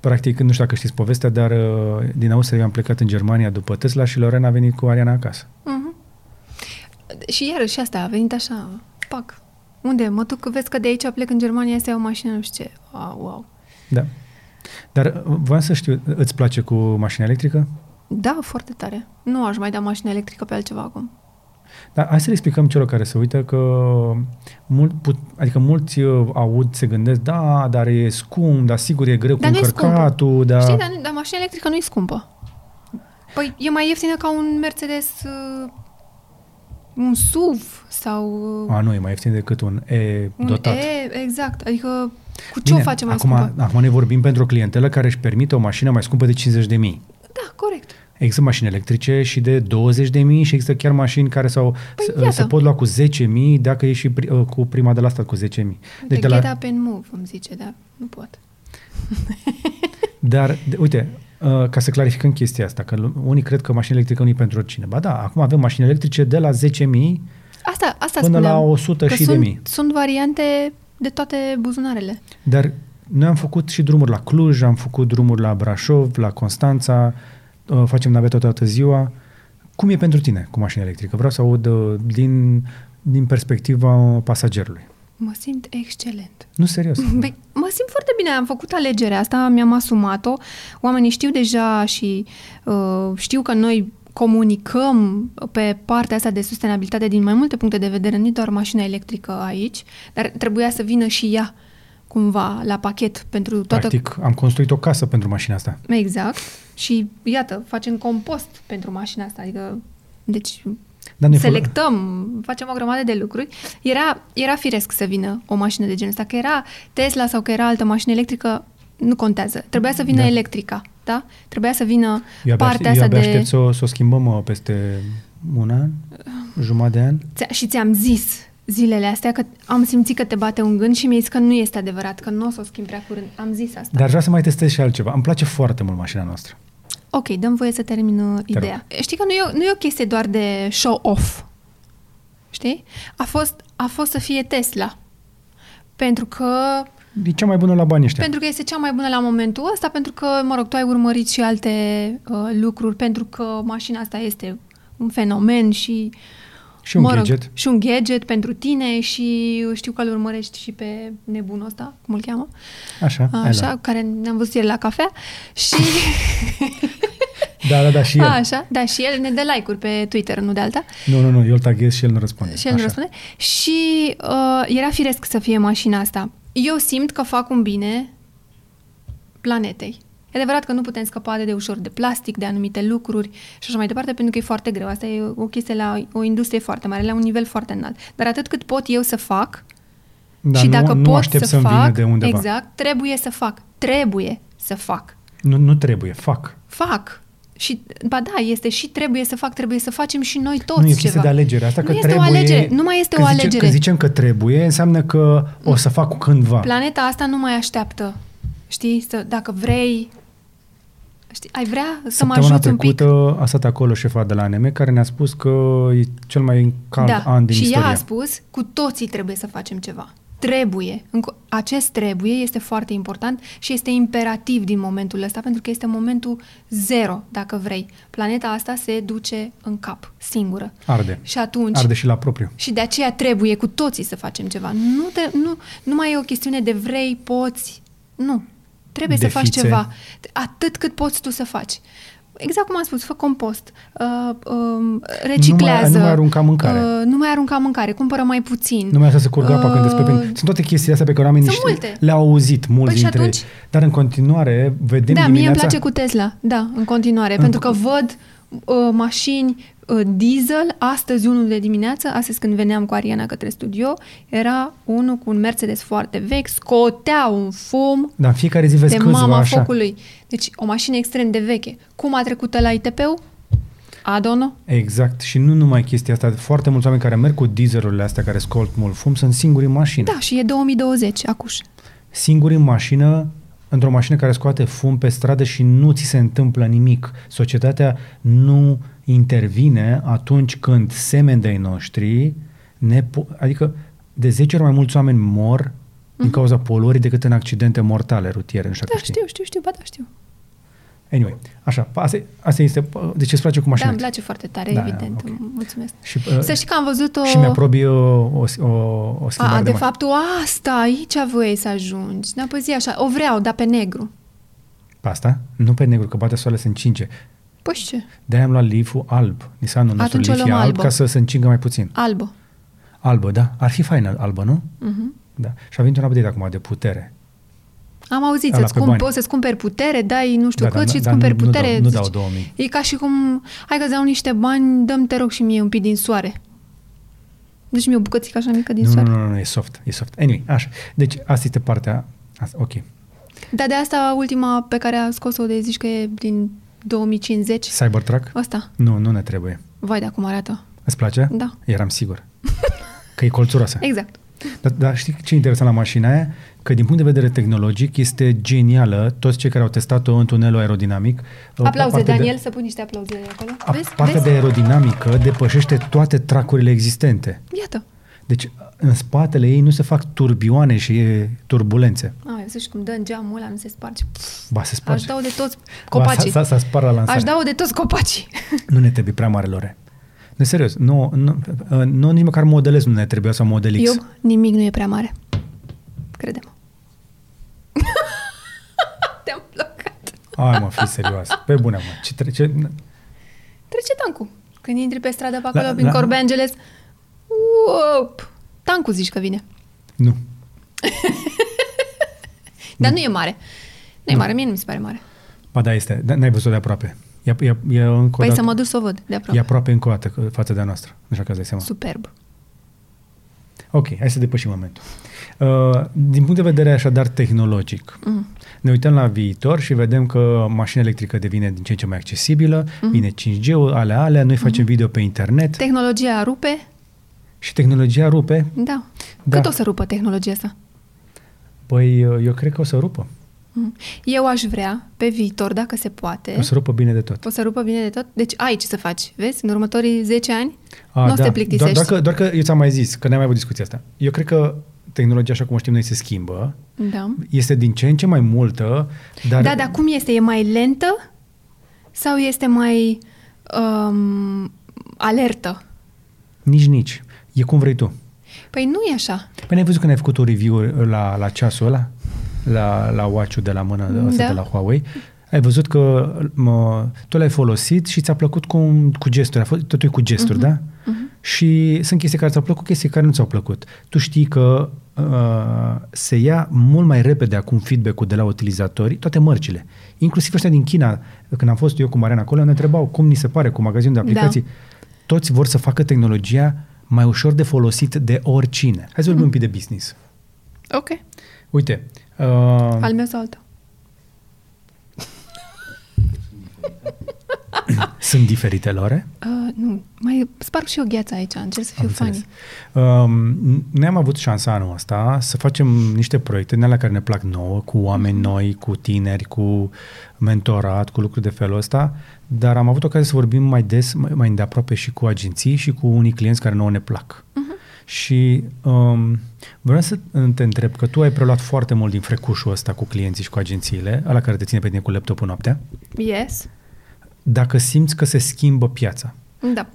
practic, nu știu dacă știți povestea, dar uh, din Austria am plecat în Germania după Tesla și Lorena a venit cu Ariana acasă. Mhm. Și iarăși asta a venit așa, pac. Unde? Mă duc, vezi că de aici plec în Germania să iau o mașină, nu știu ce. Wow, wow. Da. Dar uh, voiam să știu, îți place cu mașina electrică? Da, foarte tare. Nu aș mai da mașină electrică pe altceva acum. Dar hai să le explicăm celor care se uită că mult, put, adică mulți uh, aud, se gândesc, da, dar e scump, dar sigur e greu Dar cu nu e încărcatul, dar... Știi, dar, dar mașina electrică nu e scumpă. Păi e mai ieftină ca un Mercedes uh, un SUV sau A, nu, e mai ieftin decât un E un dotat. E, exact. Adică cu ce o facem mai acum, scumpă? acum ne vorbim pentru o clientelă care își permite o mașină mai scumpă de 50 de mii. Da, corect. Există mașini electrice și de 20 de mii și există chiar mașini care sau Păi, se, iată. se pot lua cu 10 mii dacă e și pri, uh, cu prima de la stat cu 10 mii. Deci de get up and move, îmi zice, dar nu pot. Dar, de, uite, uh, ca să clarificăm chestia asta, că lu- unii cred că mașina electrică nu e pentru oricine. Ba da, acum avem mașini electrice de la 10 mii Asta, asta Până spuneam, la 100 că și de sunt, mii. Sunt variante de toate buzunarele. Dar noi am făcut și drumuri la Cluj, am făcut drumuri la Brașov, la Constanța, uh, facem navetă toată ziua. Cum e pentru tine cu mașina electrică? Vreau să aud uh, din, din perspectiva pasagerului. Mă simt excelent. Nu, serios. Băi, mă simt foarte bine, am făcut alegerea asta, mi-am asumat-o. Oamenii știu deja și uh, știu că noi comunicăm pe partea asta de sustenabilitate din mai multe puncte de vedere, nu doar mașina electrică aici, dar trebuia să vină și ea cumva la pachet pentru toată... Practic, am construit o casă pentru mașina asta. Exact. Și iată, facem compost pentru mașina asta, adică deci Dar nu e fol- selectăm, facem o grămadă de lucruri. Era, era firesc să vină o mașină de genul ăsta, că era Tesla sau că era altă mașină electrică, nu contează. Trebuia să vină Da. electrica, da? Trebuia să vină Eu abia, partea aștept, eu asta abia de... aștept să, o- să o schimbăm uh, peste un an, jumătate de an. Ți- Și ți-am zis zilele astea că am simțit că te bate un gând și mi-ai zis că nu este adevărat, că nu o să o schimb prea curând. Am zis asta. Dar vreau să mai testez și altceva. Îmi place foarte mult mașina noastră. Ok, dăm voie să termin uh, ideea. Știi că nu e, o, nu e o chestie doar de show-off. Știi? A fost, a fost să fie Tesla. Pentru că, E cea mai bună la bani ăștia. pentru că este cea mai bună la momentul ăsta, pentru că, mă rog, tu ai urmărit și alte uh, lucruri, pentru că mașina asta este un fenomen și... Și un mă rog, gadget. Și un gadget pentru tine și știu că îl urmărești și pe nebunul ăsta, cum îl cheamă, Așa, așa, care ne-am văzut ieri la cafea și... Da, da, da, și el. A, așa, da, și el ne dă like-uri pe Twitter, nu de alta. Nu, nu, nu, eu îl taghez și el nu răspunde. Și el nu Așa. răspunde. Și uh, era firesc să fie mașina asta. Eu simt că fac un bine planetei. E adevărat că nu putem scăpa de, de ușor de plastic, de anumite lucruri și așa mai departe, pentru că e foarte greu. Asta e o chestie la o industrie foarte mare, la un nivel foarte înalt. Dar atât cât pot eu să fac Da, și nu, dacă nu pot aștept să să-mi vină fac, de undeva. exact, trebuie să fac. Trebuie să fac. Nu, nu trebuie, fac. Fac. Și, ba da, este și trebuie să fac, trebuie să facem și noi toți nu e chestie ceva. de alegere. Asta nu că este trebuie... o alegere, nu mai este când o zice- alegere. Când zicem că trebuie, înseamnă că o să fac cândva. Planeta asta nu mai așteaptă. Știi? Să, dacă vrei... Știi? Ai vrea să mă Săptămâna ajuți un pic? trecută a stat acolo șefa de la ANM care ne-a spus că e cel mai cald da. an din și istorie. ea a spus, cu toții trebuie să facem ceva. Trebuie. Înco- Acest trebuie este foarte important și este imperativ din momentul ăsta, pentru că este momentul zero, dacă vrei. Planeta asta se duce în cap, singură. Arde. Și atunci... Arde și la propriu. Și de aceea trebuie cu toții să facem ceva. Nu, te, nu, nu mai e o chestiune de vrei, poți. Nu. Trebuie De să faci fițe. ceva. Atât cât poți tu să faci. Exact cum am spus, fă compost, uh, uh, reciclează. Nu mai- nu mai arunca mâncare. Uh, nu mai arunca mâncare, cumpără mai puțin. Nu mai asta să curgă apa când despre Uh, Sunt toate chestiile astea pe care oamenii sunt știu- multe. le-au auzit mulți Păi și dintre atunci- ei. Dar în continuare vedem da, mie îmi dimineața... place cu Tesla, da, în continuare, pentru că văd uh, mașini uh, diesel, astăzi unul de dimineață, astăzi când veneam cu Ariana către studio, era unul cu un Mercedes foarte vechi, scotea un fum Dar în fiecare zi vezi de câțiva mama așa. focului. Deci o mașină extrem de veche. Cum a trecut la ITP-ul? Adono? Exact. Și nu numai chestia asta. Foarte mulți oameni care merg cu dieselurile astea care scot mult fum sunt singuri în mașină. Da, și e 2020, acuș. Singuri în mașină, într-o mașină care scoate fum pe stradă și nu ți se întâmplă nimic. Societatea nu intervine atunci când semeni de-ai noștri, ne po- adică de 10 ori mai mulți oameni mor din cauza poluării decât în accidente mortale rutiere. Nu știu Mhm. Da, dacă știi. știu, știu, știu, ba da, știu. Anyway, așa, asta, asta este, deci îți place cu Da, mașina. îmi place foarte tare, Da, evident. ok. Mulțumesc. Și, uh, Să știi că am văzut-o... și mi-aprobi o, o, o, o schimbare A, de, de mașină. fapt, tu asta, aici voiai să ajungi. Da, păi zi așa, o vreau, dar pe negru. Pe asta? Nu pe negru, că bate soarele se încinge. Păi și ce? De-aia am luat leaf alb. Nissanul nostru Atunci o leaf e luăm alb albă. ca să se încingă mai puțin. Albă. Albă, da. Ar fi faină albă, nu? Mhm. Da. Și a venit un update acum de putere. Am auzit, Ala să-ți pe cum, bani. poți să-ți cumperi putere, dai nu știu Da, cât dar- și îți dar cumperi nu- nu putere. dau- nu zici, dau 2000. E ca și cum, hai că dau niște bani, dăm te rog și mie un pic din soare. Deci mi-o bucățică așa mică din Nu, nu, soare. nu, nu, nu, e soft, e soft. Anyway, așa. Deci asta este partea, asta, ok. Dar de asta ultima pe care a scos-o de zici că e din 2050. Cybertruck? Asta. Nu, nu ne trebuie. Vai de acum arată. Îți place? Da. Eram sigur. Că e colțuroasă. Exact. Dar, dar știi ce e interesant la mașina aia? Că din punct de vedere tehnologic este genială. Toți cei care au testat-o în tunelul aerodinamic. Aplauze, partea Daniel, De, să pun niște aplauze acolo. a, Vezi? partea Vezi? de aerodinamică depășește toate tracurile existente. Iată. Deci în spatele ei nu se fac turbioane și e, turbulențe. Ai, să și cum dă în geamul ăla, nu se sparge. Ba, se sparge. Aș dau de toți Ba, copacii. s-a, s-a spart la lansare. Aș dau de toți copacii. Nu ne trebuie prea mare lore. Nu, serios. Nu, nu, nu nici măcar modelez nu ne trebuie sau model X. Eu, nimic nu e prea mare. Crede-mă. Te-am blocat. Hai mă, fi serios. Pe bune, mă. Ce trece... Trece tancul. Când intri pe stradă pe acolo, La- prin la- Corbe Angeles, uop, tancul zici că vine. Nu. Dar nu e mare. Nu e mare, mie nu mi se pare mare. Ba da, este. Da, N-ai văzut de aproape. E, e, e încă o Păi dată, să mă duc să o văd de E aproape. aproape încă o dată că- față de a noastră. Nu știu că îți dai seama. Superb. Ok, hai să depășim momentul. Uh, din punct de vedere așadar tehnologic, Mm. ne uităm la viitor și vedem că mașina electrică devine din ce în ce mai accesibilă, Mhm. vine 5G-ul, alea, alea, noi facem video pe internet Tehnologia rupe? Și tehnologia rupe. Da. Da. Cât o să rupă tehnologia asta? Păi uh, eu cred că o să rupă. Mm. Eu aș vrea, pe viitor, dacă se poate, O să rupă bine de tot. o să rupă bine de tot. Deci ai ce să faci, vezi? În următorii 10 ani A, nu o să te doar, plictisești. doar, că, doar că eu ți-am mai zis, că n-am mai avut discuția asta. Eu cred că tehnologia, așa cum o știm noi, se schimbă. Da. Este din ce în ce mai multă, dar... Da, dar cum este? E mai lentă sau este mai um, alertă? Nici, nici. E cum vrei tu. Păi nu e așa. Păi n-ai văzut când ai făcut un review la, la ceasul ăla? La, la watch-ul de la mână, Da. ăsta de la Huawei? Ai văzut că mă, tu l-ai folosit și ți-a plăcut cu, cu gesturi. A fost, totul e cu gesturi, Mhm. uh-huh. da? Uh-huh. Și sunt chestii care ți-au plăcut, chestii care nu ți-au plăcut. Tu știi că uh, se ia mult mai repede acum feedback-ul de la utilizatorii, toate mărcile. Inclusiv ăștia din China, când am fost eu cu Mariana acolo, ne întrebau cum ni se pare cu magazinul de aplicații. Da. Toți vor să facă tehnologia mai ușor de folosit de oricine. Hai să vorbim un pic de business. Ok. Uite, uh, Al meu sau al tău? sunt diferite lore. Uh, nu, mai sparg și eu gheața aici, încerc să fiu Am funny. înțeles. Um, noi am avut șansa anul ăsta să facem niște proiecte din alea care ne plac nouă, cu oameni Mhm. noi, cu tineri, cu mentorat, cu lucruri de felul ăsta, dar am avut ocazia să vorbim mai des, mai, mai îndeaproape și cu agenții și cu unii clienți care nouă ne plac. Mhm. Și um, vreau să te întreb că tu ai preluat foarte mult din frecușul ăsta cu clienții și cu agențiile, ăla care te ține pe tine cu laptopul noaptea, Yes. dacă simți că se schimbă piața. Da.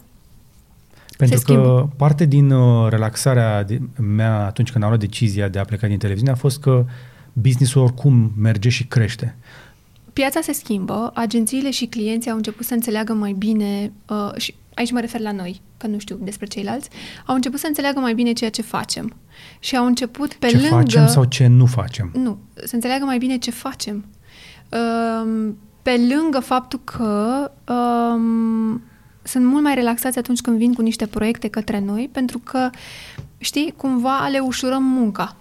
Pentru Se că schimbă. parte din uh, relaxarea de, mea atunci când am luat decizia de a pleca din televiziune a fost că businessul oricum merge și crește. Piața se schimbă, agențiile și clienții au început să înțeleagă mai bine, uh, și aici mă refer la noi, că nu știu despre ceilalți, au început să înțeleagă mai bine ceea ce facem. Și au început pe ce lângă... facem sau ce nu facem. Nu, să înțeleagă mai bine ce facem. Um, pe lângă faptul că um, sunt mult mai relaxați atunci când vin cu niște proiecte către noi, pentru că, știi, cumva le ușurăm munca.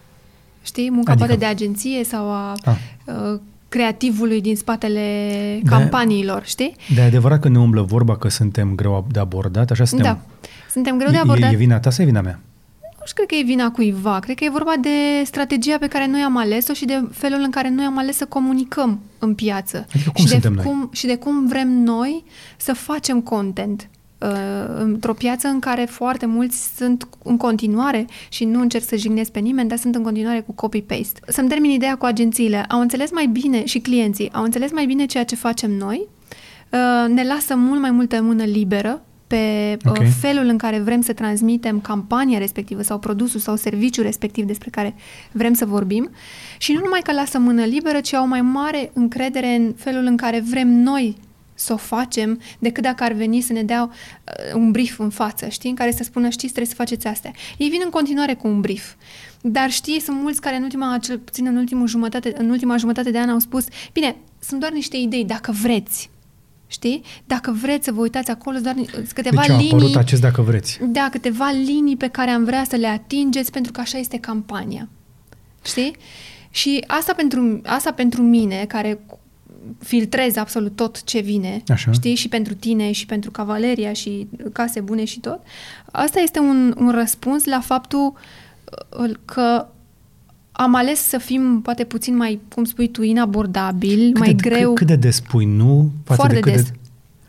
Știi, munca Adică? poate de agenție sau a Ah. uh, creativului din spatele Da. campaniilor, știi? De adevărat că ne umblă vorba că suntem greu de abordat, așa suntem. Da. Suntem greu de E- abordat. E, e vina ta sau e vina mea? Nu știu, cred că e vina cuiva. Cred că e vorba de strategia pe care noi am ales-o și de felul în care noi am ales să comunicăm în piață. Adică cum și suntem de noi? cum, Și de cum vrem noi să facem content uh, într-o piață în care foarte mulți sunt în continuare și nu încerc să jignesc pe nimeni, dar sunt în continuare cu copy-paste. Să-mi termin ideea cu agențiile. Au înțeles mai bine și clienții, au înțeles mai bine ceea ce facem noi, uh, ne lasă mult mai multă mână liberă pe Ok. uh, felul în care vrem să transmitem campania respectivă sau produsul sau serviciul respectiv despre care vrem să vorbim și nu numai că lasă mână liberă, ci au mai mare încredere în felul în care vrem noi să o facem decât dacă ar veni să ne dea uh, un brief în față, știi, în care să spună, știți, trebuie să faceți astea. Ei vin în continuare cu un brief. Dar știi, sunt mulți care în ultima, cel puțin în, ultimul jumătate, în ultima jumătate de an au spus, bine, sunt doar niște idei, dacă vreți. Știi? Dacă vreți să vă uitați acolo, doar câteva deci a linii. apărut acest dacă vreți. Da, câteva linii pe care am vrea să le atingeți pentru că așa este campania. Știi? Și asta pentru, asta pentru mine, care filtrez absolut tot ce vine, Așa. știi, și pentru tine, și pentru cavaleria, și case bune și tot, asta este un, un răspuns la faptul uh, că am ales să fim poate puțin mai, cum spui tu, inabordabil, Cât mai de, greu. Cât, cât de des spui nu față foarte de cât des. de...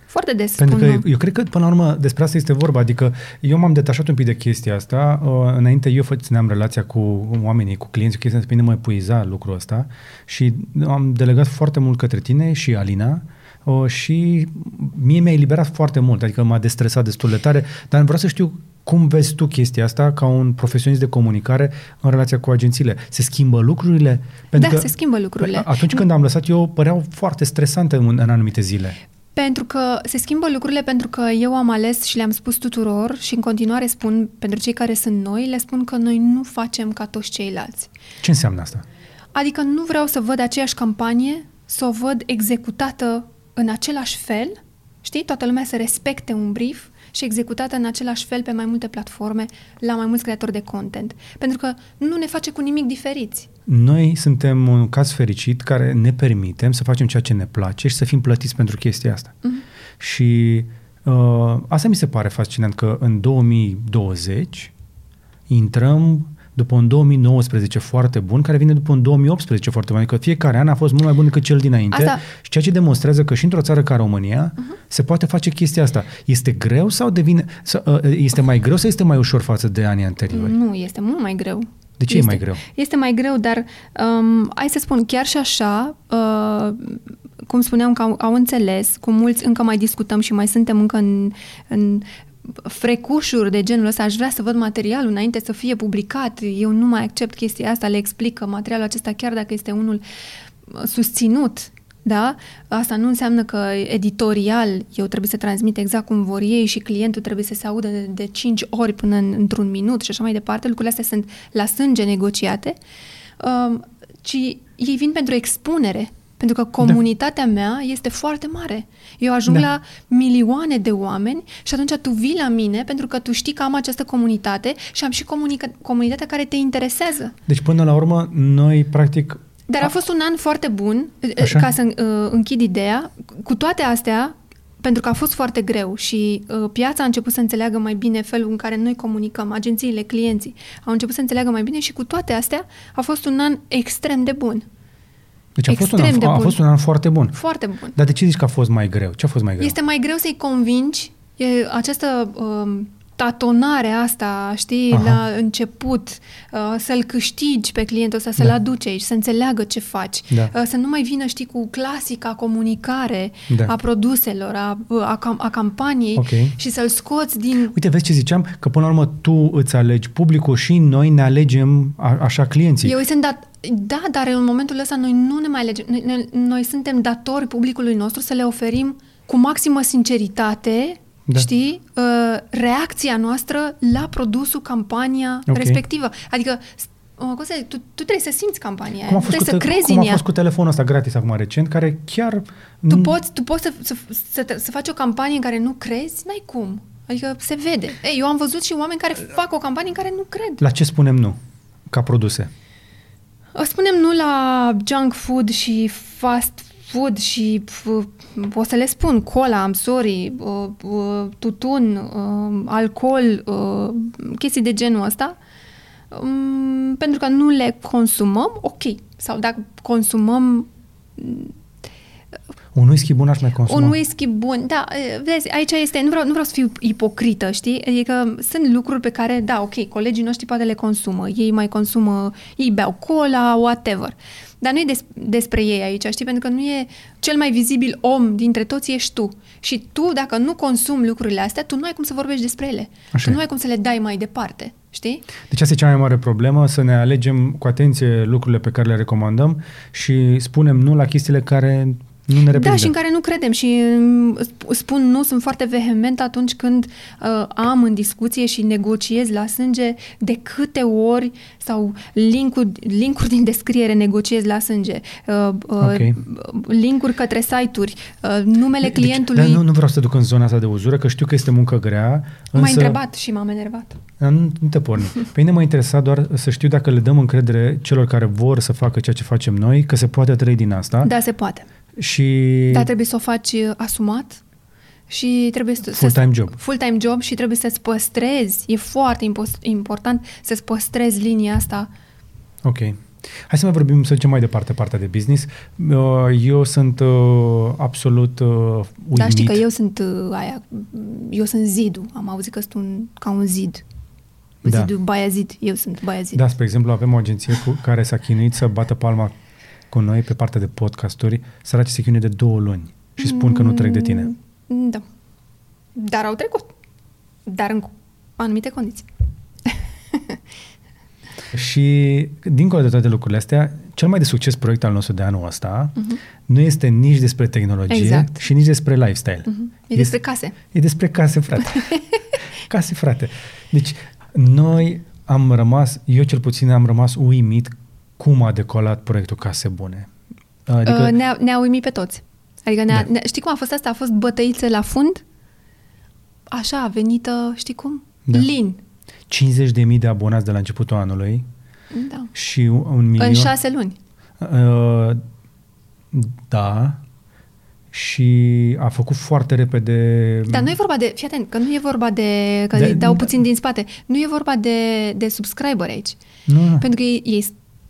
Foarte des Pentru spun că nu. eu cred că, până la urmă, despre asta este vorba. Adică eu m-am detașat un pic de chestia asta. Uh, înainte eu țineam relația cu oamenii, cu clienții, chestia asta, pe mine mă epuiza lucrul ăsta și am delegat foarte mult către tine și Alina uh, și mie mi-a eliberat foarte mult, adică m-a destresat destul de tare, dar vreau să știu cum vezi tu chestia asta ca un profesionist de comunicare în relația cu agențiile? Se schimbă lucrurile? Da, se schimbă lucrurile. Atunci când am lăsat eu, păreau foarte stresante în, în anumite zile. Pentru că se schimbă lucrurile pentru că eu am ales și le-am spus tuturor și în continuare spun pentru cei care sunt noi, le spun că noi nu facem ca toți ceilalți. Ce înseamnă asta? Adică nu vreau să văd aceeași campanie, să o văd executată în același fel, știi? Toată lumea să respecte un brief și executată în același fel pe mai multe platforme, la mai mulți creatori de content. Pentru că nu ne face cu nimic diferiți. Noi suntem un caz fericit care ne permitem să facem ceea ce ne place și să fim plătiți pentru chestia asta. Uh-huh. Și uh, asta mi se pare fascinant, că în 2020 intrăm după un 2019 foarte bun, care vine după un 2018 foarte bun. Adică fiecare an a fost mult mai bun decât cel dinainte. Asta... Și ceea ce demonstrează că și într-o țară ca România uh-huh. se poate face chestia asta. Este greu sau devine... Sau, este mai greu sau este mai ușor față de anii anteriori? Nu, este mult mai greu. De ce este, e mai greu? Este mai greu, dar um, hai să spun, chiar și așa, uh, cum spuneam că au, au înțeles, cu mulți încă mai discutăm și mai suntem încă în, în frecușuri de genul ăsta, aș vrea să văd materialul înainte să fie publicat, eu nu mai accept chestia asta, le explic că materialul acesta, chiar dacă este unul susținut, da? Asta nu înseamnă că editorial eu trebuie să transmit exact cum vor ei și clientul trebuie să se audă de, de 5 ori până în, într-un minut și așa mai departe. Lucrurile astea sunt la sânge negociate, uh, ci ei vin pentru expunere. Pentru că comunitatea da. mea este foarte mare. Eu ajung da. la milioane de oameni și atunci tu vii la mine pentru că tu știi că am această comunitate și am și comunica- comunitatea care te interesează. Deci până la urmă noi practic dar a fost un an foarte bun, Așa? ca să uh, închid ideea. Cu toate astea, pentru că a fost foarte greu și uh, piața a început să înțeleagă mai bine felul în care noi comunicăm, agențiile, clienții au început să înțeleagă mai bine și cu toate astea a fost un an extrem de bun. Deci a fost, un an, a fost un an foarte bun. Foarte bun. Dar de ce zici că a fost mai greu? Ce a fost mai greu? Este mai greu să-i convingi e această uh, tatonare asta, știi, Aha. la început, uh, să-l câștigi pe clientul ăsta, să-l da. aduci aici, să înțeleagă ce faci, da. uh, să nu mai vină, știi, cu clasica comunicare da. a produselor, a, a, a campaniei okay. și să-l scoți din... Uite, vezi ce ziceam? Că până la urmă tu îți alegi publicul și noi ne alegem a, așa clienții. Eu sunt dat, da, dar în momentul ăsta noi nu ne mai alegem. Noi, noi, noi suntem datori publicului nostru să le oferim cu maximă sinceritate da. știi, uh, reacția noastră la produsul, campania okay. respectivă. Adică, cum să tu, tu trebuie să simți campania cum a fost trebuie cu te- să crezi cum în a ea. fost cu telefonul ăsta gratis acum recent, care chiar... Tu poți, tu poți să, să, să, să faci o campanie în care nu crezi? N-ai cum. Adică se vede. Ei, eu am văzut și oameni care fac o campanie în care nu cred. La ce spunem nu, ca produse? Spunem nu la junk food și fast food și o să le spun cola, am sorry, uh, uh, tutun, uh, alcool, uh, chestii de genul ăsta, um, pentru că nu le consumăm, ok. Sau dacă consumăm un whisky bun aș mai consuma. Un whisky bun, da, vezi, aici este, nu vreau, nu vreau să fiu ipocrită, știi? Adică sunt lucruri pe care, da, ok, colegii noștri poate le consumă, ei mai consumă, ei beau cola, whatever. Dar nu e des, despre ei aici, știi? Pentru că nu e cel mai vizibil om dintre toți ești tu. Și tu, dacă nu consumi lucrurile astea, tu nu ai cum să vorbești despre ele. Așa tu nu ai cum să le dai mai departe, știi? Deci asta e cea mai mare problemă, să ne alegem cu atenție lucrurile pe care le recomandăm și spunem nu la chestiile care nu ne reprezintă. Da, și în care nu credem și mm, sp- spun nu, sunt foarte vehement atunci când uh, am în discuție și negociez la sânge de câte ori sau linkuri, linkuri din descriere negociez la sânge, uh, uh, Ok. linkuri către site-uri, uh, numele clientului. Deci, dar nu, nu vreau să te duc în zona asta de uzură, că știu că este muncă grea. M-a Însă, întrebat și m-am enervat. Dar Nu, nu te porni. Pe mine mă interesa doar să știu dacă le dăm încredere celor care vor să facă ceea ce facem noi, că se poate trăi din asta. Da, se poate. Și Dar trebuie să o faci uh, asumat și trebuie să... Full-time job. Full-time job și trebuie să-ți păstrezi. E foarte impos- important să-ți păstrezi linia asta. Ok. Hai să mai vorbim, să zicem mai departe partea de business. Uh, Eu sunt uh, absolut uh, uimit. Dar știi că eu sunt uh, aia, eu sunt zidul. Am auzit că sunt un, ca un zid. Da. Zidul Baiazid. Eu sunt Baiazid. Da, spre exemplu, avem o agenție cu care s-a chinuit să bată palma cu noi pe partea de podcasturi. Săraci se chinuie de două luni și spun că nu trec de tine. Mm, Da. Dar au trecut. Dar în anumite condiții. Și, dincolo de toate lucrurile astea, cel mai de succes proiect al nostru de anul ăsta uh-huh. nu este nici despre tehnologie Mhm. Exact. și nici despre lifestyle. Mhm. E despre case. E despre case, frate. case, frate. Deci, noi am rămas, eu cel puțin am rămas uimit cum a decolat proiectul Case Bune. Adică... Uh, ne-a, ne-a uimit pe toți. Adică ne-a, Da. ne știi cum a fost asta? A fost bătăiță la fund? Așa, venită, știi cum? Da. Lin. 50.000 de abonați de la începutul anului Da. și un milion... În șase luni. Uh, da. Și a făcut foarte repede... Dar nu e vorba de, fii atent, că nu e vorba de, că De- îi dau da. puțin din spate, nu e vorba de, de subscriber aici. Nu, nu. Pentru că ei, ei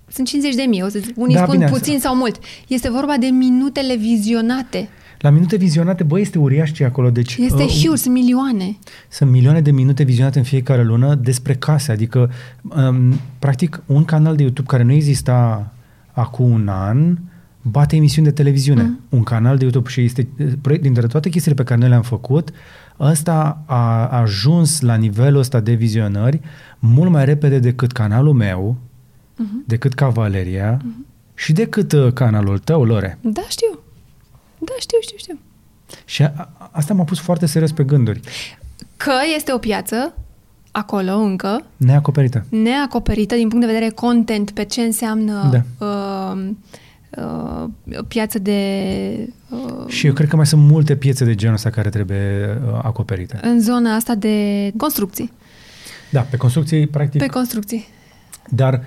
sunt 50 de mii, o să unii Da, spun bine, puțin sau mult. Este vorba de minutele vizionate. La minute vizionate, băi, este uriaș ce e acolo. Deci, Este uh, huge, sunt milioane. Sunt milioane de minute vizionate în fiecare lună despre case. Adică, um, practic, un canal de YouTube care nu exista acum un an bate emisiuni de televiziune. Mm. Un canal de YouTube și este, proiect- dintre toate chestiile pe care noi le-am făcut, ăsta a ajuns la nivelul ăsta de vizionări mult mai repede decât canalul meu, Mhm. decât Cavaleria și decât uh, canalul tău, Lore. Da, știu. Da, știu, știu, știu. Și a, a, asta m-a pus foarte serios pe gânduri. Că este o piață acolo încă, Neacoperită. neacoperită din punct de vedere content pe ce înseamnă Da. uh, uh, piață de... Uh, Și eu cred că mai sunt multe piețe de genul ăsta care trebuie uh, acoperite. în zona asta de construcții. Da, pe construcții, practic. Pe construcții. Dar uh,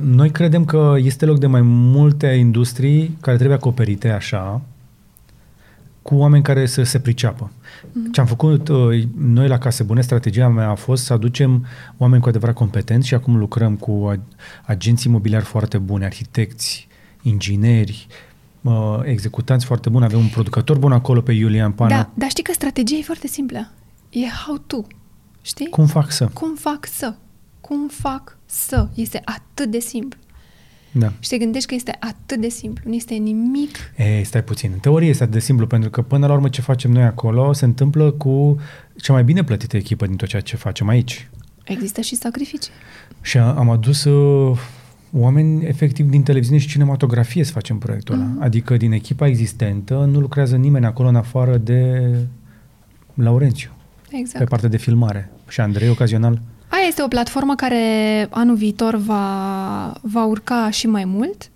noi credem că este loc de mai multe industrii care trebuie acoperite așa, cu oameni care să se priceapă. Mm-hmm. Ce am făcut uh, noi la Case Bune, strategia mea a fost să aducem oameni cu adevărat competenți și acum lucrăm cu a- agenții imobiliari foarte buni, arhitecți, ingineri, uh, executanți foarte buni. Avem un producător bun acolo pe Iulian Pana. Da, dar știi că strategia e foarte simplă. E how to. Știi? Cum fac să? Cum fac să? Cum fac să? Este atât de simplu. Da. Și te gândești că este atât de simplu. Nu este nimic. Ei, stai puțin. În teorie este atât de simplu, pentru că până la urmă ce facem noi acolo se întâmplă cu cea mai bine plătită echipă din tot ceea ce facem aici. Există și sacrificii. Și a- am adus uh, oameni efectiv din televiziune și cinematografie să facem proiectul ăla. Mhm. Adică din echipa existentă nu lucrează nimeni acolo în afară de Laurențiu, Exact. pe partea de filmare. Și Andrei, ocazional. Aia este o platformă care anul viitor va, va urca și mai mult,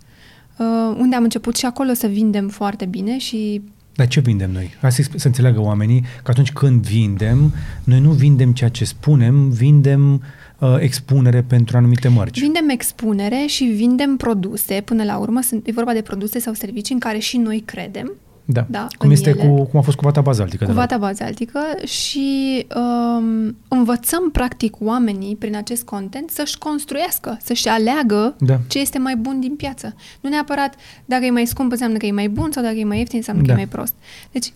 uh, unde am început și acolo să vindem foarte bine și Dar ce vindem noi? Hai să, să înțeleagă oamenii că atunci când vindem, noi nu vindem ceea ce spunem, vindem uh, expunere pentru anumite mărci. vindem expunere și vindem produse. Până la urmă sunt, e vorba de produse sau servicii în care și noi credem, Da. Da, cum, în este ele. cu, cum a fost cu vata bazaltică. cu de la- vata bazaltică și um, învățăm practic oamenii prin acest content să-și construiască, să-și aleagă Da. ce este mai bun din piață. Nu neapărat dacă e mai scump înseamnă că e mai bun sau dacă e mai ieftin înseamnă că Da. e mai prost. Deci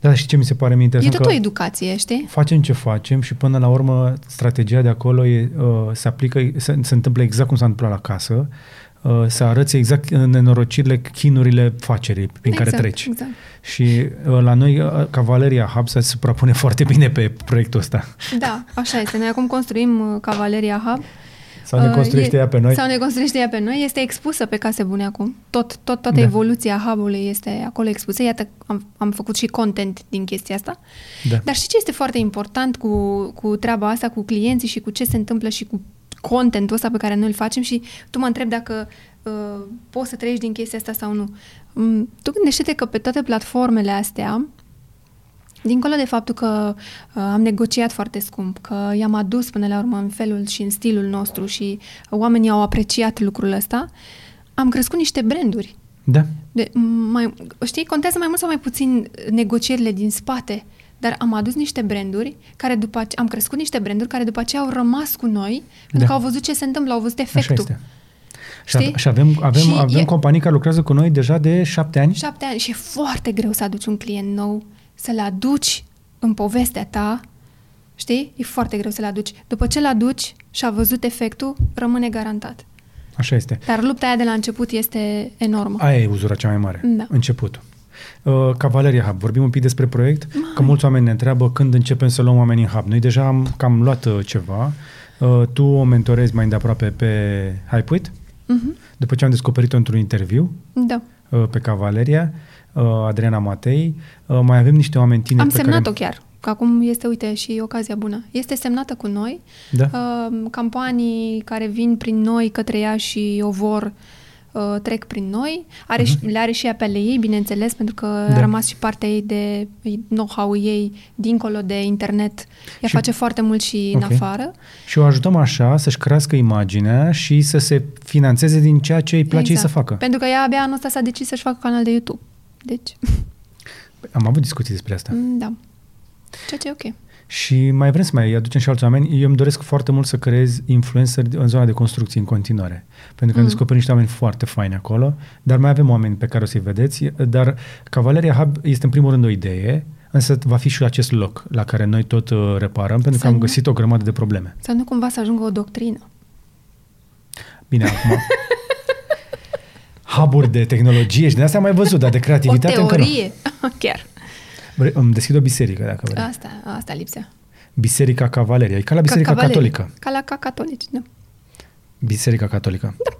Da, și ce mi se pare mie e interesant tot că o educație, știi? facem ce facem și până la urmă strategia de acolo e, uh, se aplică, se, se întâmplă exact cum s-a întâmplat la casă, uh, să arăți exact în nenorocirile, chinurile facerii prin exact, care treci. Exact. Și uh, la noi, uh, Cavaleria Hub se suprapune foarte bine pe proiectul ăsta. Da, așa este. Noi acum construim uh, Cavaleria Hub Sau ne construiește uh, ea pe noi. Sau ne construiește ea pe noi. Este expusă pe case bune acum. Tot, tot, toată Da. evoluția hub-ului este acolo expusă. Iată, am, am făcut și content din chestia asta. Da. Dar și ce este foarte important cu, cu treaba asta, cu clienții și cu ce se întâmplă și cu contentul ăsta pe care noi îl facem și tu mă întreb dacă uh, poți să trăiești din chestia asta sau nu. Um, tu gândește-te că pe toate platformele astea, dincolo de faptul că uh, am negociat foarte scump, că i-am adus până la urmă în felul și în stilul nostru și oamenii au apreciat lucrul ăsta, am crescut niște branduri. Da. De, mai, știi, contează mai mult sau mai puțin negocierile din spate, dar am adus niște branduri care după ace- am crescut niște branduri care după aceea au rămas cu noi pentru Da. că au văzut ce se întâmplă, au văzut Așa efectul. este. Și, Știi? ave- și avem, avem, Și avem e- companii care lucrează cu noi deja de șapte ani. Șapte ani și e foarte greu să aduci un client nou, să-l aduci în povestea ta, știi? E foarte greu să-l aduci. După ce-l aduci și a văzut efectul, rămâne garantat. Așa este. Dar lupta aia de la început este enormă. Aia e uzura cea mai mare. Da. Începutul. Uh, Cavaleria Hub. Vorbim un pic despre proiect, că mulți oameni ne întreabă când începem să luăm oameni în Hub. Noi deja am cam luat uh, ceva. Uh, tu o mentorezi mai îndeaproape pe Hypewit, Mhm. după ce am descoperit-o într-un interviu Da. uh, pe Cavaleria, uh, Adriana Matei. Uh, mai avem niște oameni tineri Am pe semnat-o care... chiar. Că acum este, uite, și ocazia bună. Este semnată cu noi. Da. Uh, campanii care vin prin noi către ea și o vor uh, trec prin noi. Are, uh-huh. Le are și ea pe ale ei, bineînțeles, pentru că Mhm. Da. a rămas și partea ei de know-how ei dincolo de internet. Ea Și- face foarte mult și în Ok. afară. Și o ajutăm așa să-și crească imaginea și să se financeze din ceea ce îi place ei să facă. Pentru că ea abia anul ăsta s-a decis să-și facă canal de YouTube. Deci, Am avut discuții despre asta. mm, da. Ceea ce e ok. Și mai vrem să mai aducem și alți oameni. Eu îmi doresc foarte mult să creez influencer în zona de construcții în continuare. Pentru că am Mm. descoperit niște oameni foarte faini acolo, dar mai avem oameni pe care o să-i vedeți. Dar Cavaleria Hub este în primul rând o idee, însă va fi și acest loc la care noi tot uh, reparăm, pentru că Să am nu- găsit o grămadă de probleme. Să nu cumva să ajungă o doctrină. Bine, acum... Huburi de tehnologie și de asta am mai văzut, dar de creativitate o încă nu. teorie. Chiar. Vrei- Îmi deschid o biserică, dacă vrei. Asta, asta lipsea. Biserica Cavaleria. E ca la Biserica Cavalerii. Catolică. Ca la ca catolici, da. Biserica Catolică. Da.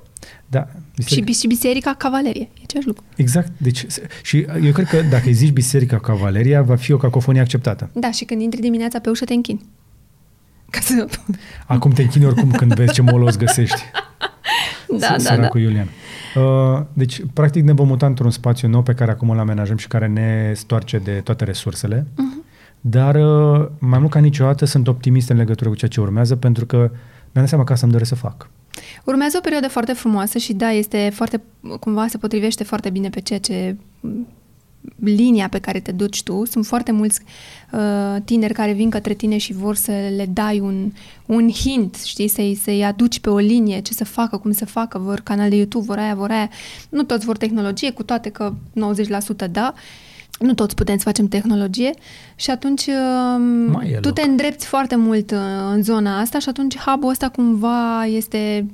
Da. Și, bis- și biserica cavalerie. E același lucru. Exact. Deci, se- și eu cred că dacă îi zici Biserica Cavaleria, va fi o cacofonie acceptată. Da, și când intri dimineața pe ușă te închini. Ca să... Acum te închini oricum când vezi ce molos găsești. Da, da, da. Săracul Iulian. Uh, deci, practic, ne vom muta într-un spațiu nou pe care acum îl amenajăm și care ne stoarce de toate resursele. Mhm. Dar, uh, mai mult ca niciodată, sunt optimist în legătură cu ceea ce urmează, pentru că mi-am dat seama că asta îmi doresc să fac. Urmează o perioadă foarte frumoasă și da, este foarte, cumva se potrivește foarte bine pe ceea ce linia pe care te duci tu. Sunt foarte mulți uh, tineri care vin către tine și vor să le dai un, un hint, știi, să-i, să-i aduci pe o linie ce să facă, cum să facă, vor canal de YouTube, vor aia, vor aia. Nu toți vor tehnologie, cu toate că 90% da. Nu toți putem să facem tehnologie și atunci Mai e uh, tu loc. te îndrepți foarte mult uh, în zona asta și atunci hub-ul ăsta cumva este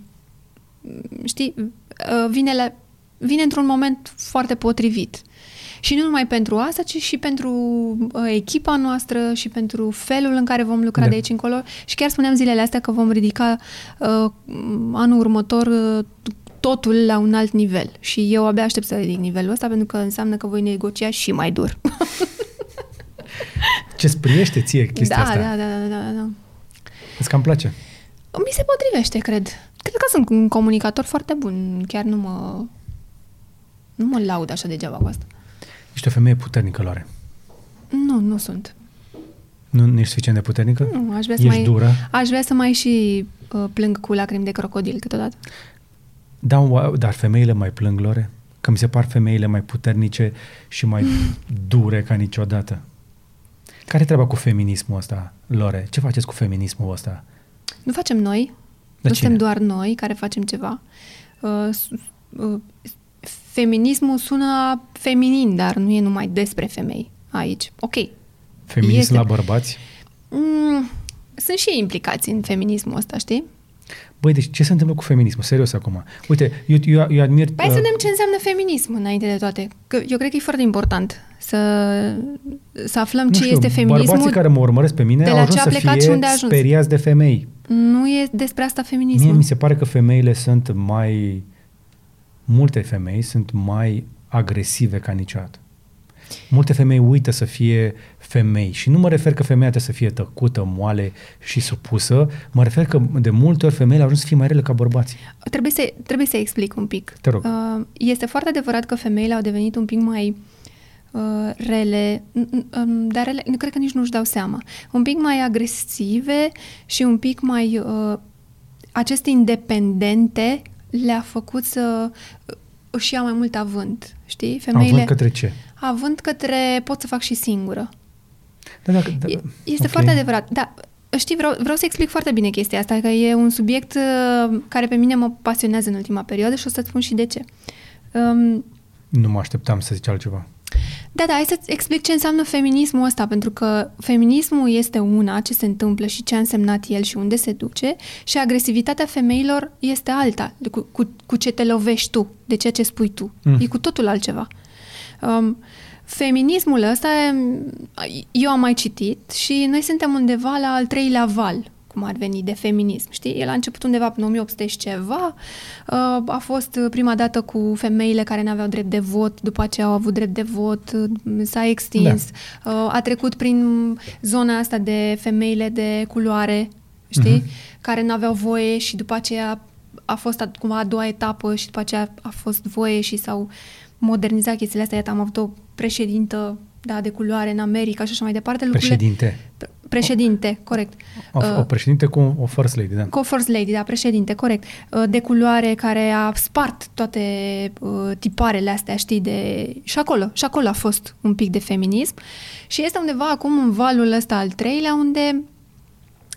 știi, uh, vine, la, vine într-un moment foarte potrivit. Și nu numai pentru asta, ci și pentru uh, echipa noastră și pentru felul în care vom lucra Da. de aici încolo. Și chiar spuneam zilele astea că vom ridica uh, anul următor uh, totul la un alt nivel. Și eu abia aștept să ridic nivelul ăsta pentru că înseamnă că voi negocia și mai dur. Ce spriește ție chestia da, asta? da, da, da, da, da. Îți cam place? Mi se potrivește, cred. Cred că sunt un comunicator foarte bun. Chiar nu mă... Nu mă laud așa degeaba cu asta. Ești o femeie puternică, Loare. Nu, nu sunt. Nu, nu ești suficient de puternică? Nu, aș vrea să Ești mai... dură? Aș vrea să mai și uh, plâng cu lacrimi de crocodil câteodată. Da, wow, dar femeile mai plâng, Lore? Că mi se par femeile mai puternice și mai dure ca niciodată. Care e treaba cu feminismul ăsta, Lore? Ce faceți cu feminismul ăsta? Nu facem noi, Dar nu cine? suntem doar noi care facem ceva. Uh, s- uh, feminismul sună feminin, dar nu e numai despre femei aici. Ok. Feminism Este. la bărbați? Mm, sunt și ei implicați în feminismul ăsta, știi? Băi, deci ce se întâmplă cu feminismul? Serios acum. Uite, eu, eu, eu admir... Hai să vedem ce înseamnă feminism înainte de toate. Că eu cred că e foarte important să, să aflăm nu ce știu, este feminismul. Bărbații care mă urmăresc pe mine de au la ajuns ce a să plecat fie și unde a ajuns. speriați de femei. Nu e despre asta feminismul. Mie mi se pare că femeile sunt mai... Multe femei sunt mai agresive ca niciodată. Multe femei uită să fie femei și nu mă refer că femeia trebuie să fie tăcută, moale și supusă, mă refer că de multe ori femeile au ajuns să fie mai rele ca bărbații. Trebuie să, trebuie să explic un pic. Te rog. Uh, Este foarte adevărat că femeile au devenit un pic mai uh, rele, n- n- um, dar rele, nu cred că nici nu-și dau seama, un pic mai agresive și un pic mai... Uh, aceste independente le-a făcut să uh, își ia mai mult avânt, știi? Femeile... Având către ce? Având către pot să fac și singură. Da, dacă, da, E- Este ok. foarte adevărat. Da, știi, vreau, vreau să explic foarte bine chestia asta, că e un subiect uh, care pe mine mă pasionează în ultima perioadă și o să-ți spun și de ce. Um, Nu mă așteptam să zici altceva. Da, da, hai să-ți explic ce înseamnă feminismul ăsta, pentru că feminismul este una, ce se întâmplă și ce a însemnat el și unde se duce, și agresivitatea femeilor este alta, de cu, cu, cu ce te lovești tu, de ceea ce spui tu. Mm. Mm. E cu totul altceva. Um, feminismul ăsta, eu am mai citit și noi suntem undeva la al treilea val, cum ar veni, de feminism. Știi? El a început undeva până 1800 și ceva, uh, a fost prima dată cu femeile care nu aveau drept de vot, după aceea au avut drept de vot, uh, s-a extins, da. a trecut prin zona asta de femeile de culoare, știi? Uh-huh. Care nu aveau voie și după aceea a fost a- cumva a doua etapă și după aceea a fost voie și s-au modernizat chestiile astea. Iată, am avut o președintă da, de culoare în America și așa mai departe. Lucrurile- Președinte. Pre- Președinte, corect. O, Uh, o președinte cu o first lady, da. Co First Lady, da, președinte, corect. Uh, De culoare care a spart toate uh, tiparele astea, știi, de... Și acolo, și acolo a fost un pic de feminism. Și este undeva acum în valul ăsta al treilea, unde,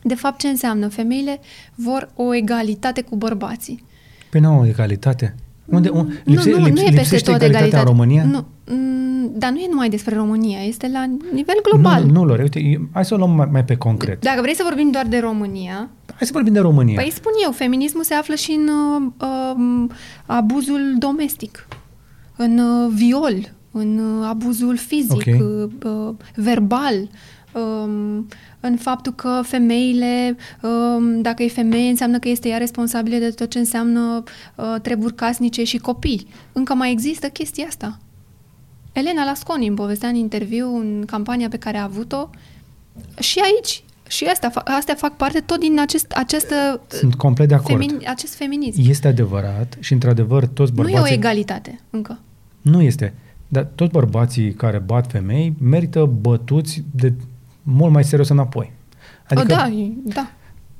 de fapt, ce înseamnă? Femeile vor o egalitate cu bărbații. Păi nu au egalitate. Unde, un, lipse, nu, nu, lips, nu e peste lipsește tot egalitatea egalitate. în România? Nu, mm, dar nu e numai despre România, este la nivel global. Nu, nu, Lore, uite, eu- hai să o luăm mai, mai pe concret. Dacă vrei să vorbim doar de România, Hai să vorbim de România. Păi spun eu, feminismul se află și în uh, uh, abuzul domestic, în uh, viol, în uh, abuzul fizic, Ok. uh, uh, verbal, um, în faptul că femeile, um, dacă e femeie, înseamnă că este ea responsabilă de tot ce înseamnă uh, treburi casnice și copii. Încă mai există chestia asta. Elena Lasconi îmi povestea în interviu, în campania pe care a avut-o, și aici, și astea, fa- astea fac parte tot din acest, această, Sunt complet de acord. femin, acest feminism. Este adevărat și, într-adevăr, toți Nu bărbații... e o egalitate, încă. Nu este. Dar toți bărbații care bat femei merită bătuți de mult mai serios înapoi. Adică, da, e- da.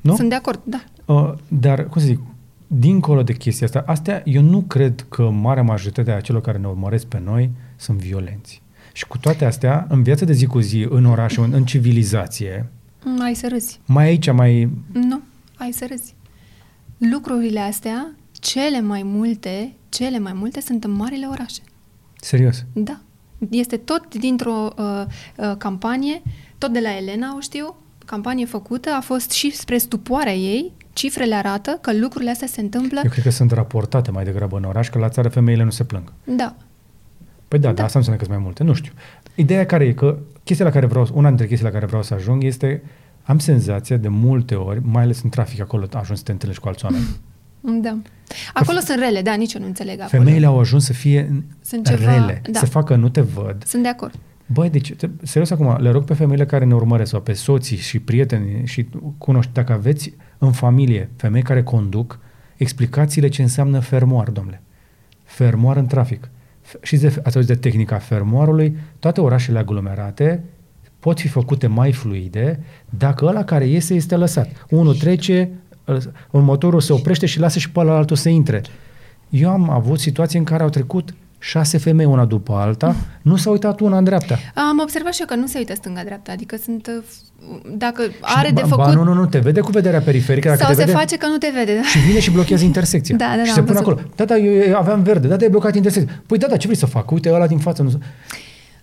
Nu? Sunt de acord, da. Uh, dar, cum să zic, dincolo de chestia asta, astea, eu nu cred că marea majoritate a celor care ne urmăresc pe noi sunt violenți. Și cu toate astea, în viața de zi cu zi, în oraș, în, în civilizație, Mm, Ai să râzi. mai aici, mai... Nu, ai să râzi. Lucrurile astea, cele mai multe, cele mai multe sunt în marile orașe. Serios. Da. Este tot dintr-o uh, uh, campanie, tot de la Elena, o știu, campanie făcută, a fost și spre stupoarea ei, cifrele arată că lucrurile astea se întâmplă. Eu cred că sunt raportate mai degrabă în oraș, că la țară femeile nu se plâng. Da. Păi da, Da. dar asta nu înseamnă că sunt mai multe, nu știu. Ideea care e că chestia la care vreau, una dintre chestiile la care vreau să ajung este, am senzația de multe ori, mai ales în trafic, acolo ajuns să te întâlnești cu alți oameni. Da. Acolo sunt rele, da, nici eu nu înțeleg acolo. Femeile au ajuns să fie Sunt ceva- rele, da. să facă nu te văd. Sunt de acord. Băi, deci, te- serios acum, le rog pe femeile care ne urmăresc sau pe soții și prieteni și cunoști, dacă aveți în familie femei care conduc, explicațiile ce înseamnă fermoar, domnule. Fermoar în trafic. F- Și de, ați auzit de tehnica fermoarului, toate orașele aglomerate pot fi făcute mai fluide dacă ăla care iese este lăsat. Unul trece, îl- următorul se oprește și lasă și pe altul să intre. Eu am avut situații în care au trecut șase femei una după alta, nu s-a uitat una în dreapta. Am observat și eu că nu se uită stânga-dreapta, adică sunt, uh, f- dacă are Și, de ba- făcut, Ba, nu, nu, nu, te vede cu vederea periferică. Dacă sau te se vede, face că nu te vede. Da? Și vine și blochează intersecția. Da, da, da, și se am pune văzut. acolo. Da, da, eu, eu aveam verde. Da, da, e blocat intersecția. Păi da, da, ce vrei să fac? Uite, ăla din față. Nu...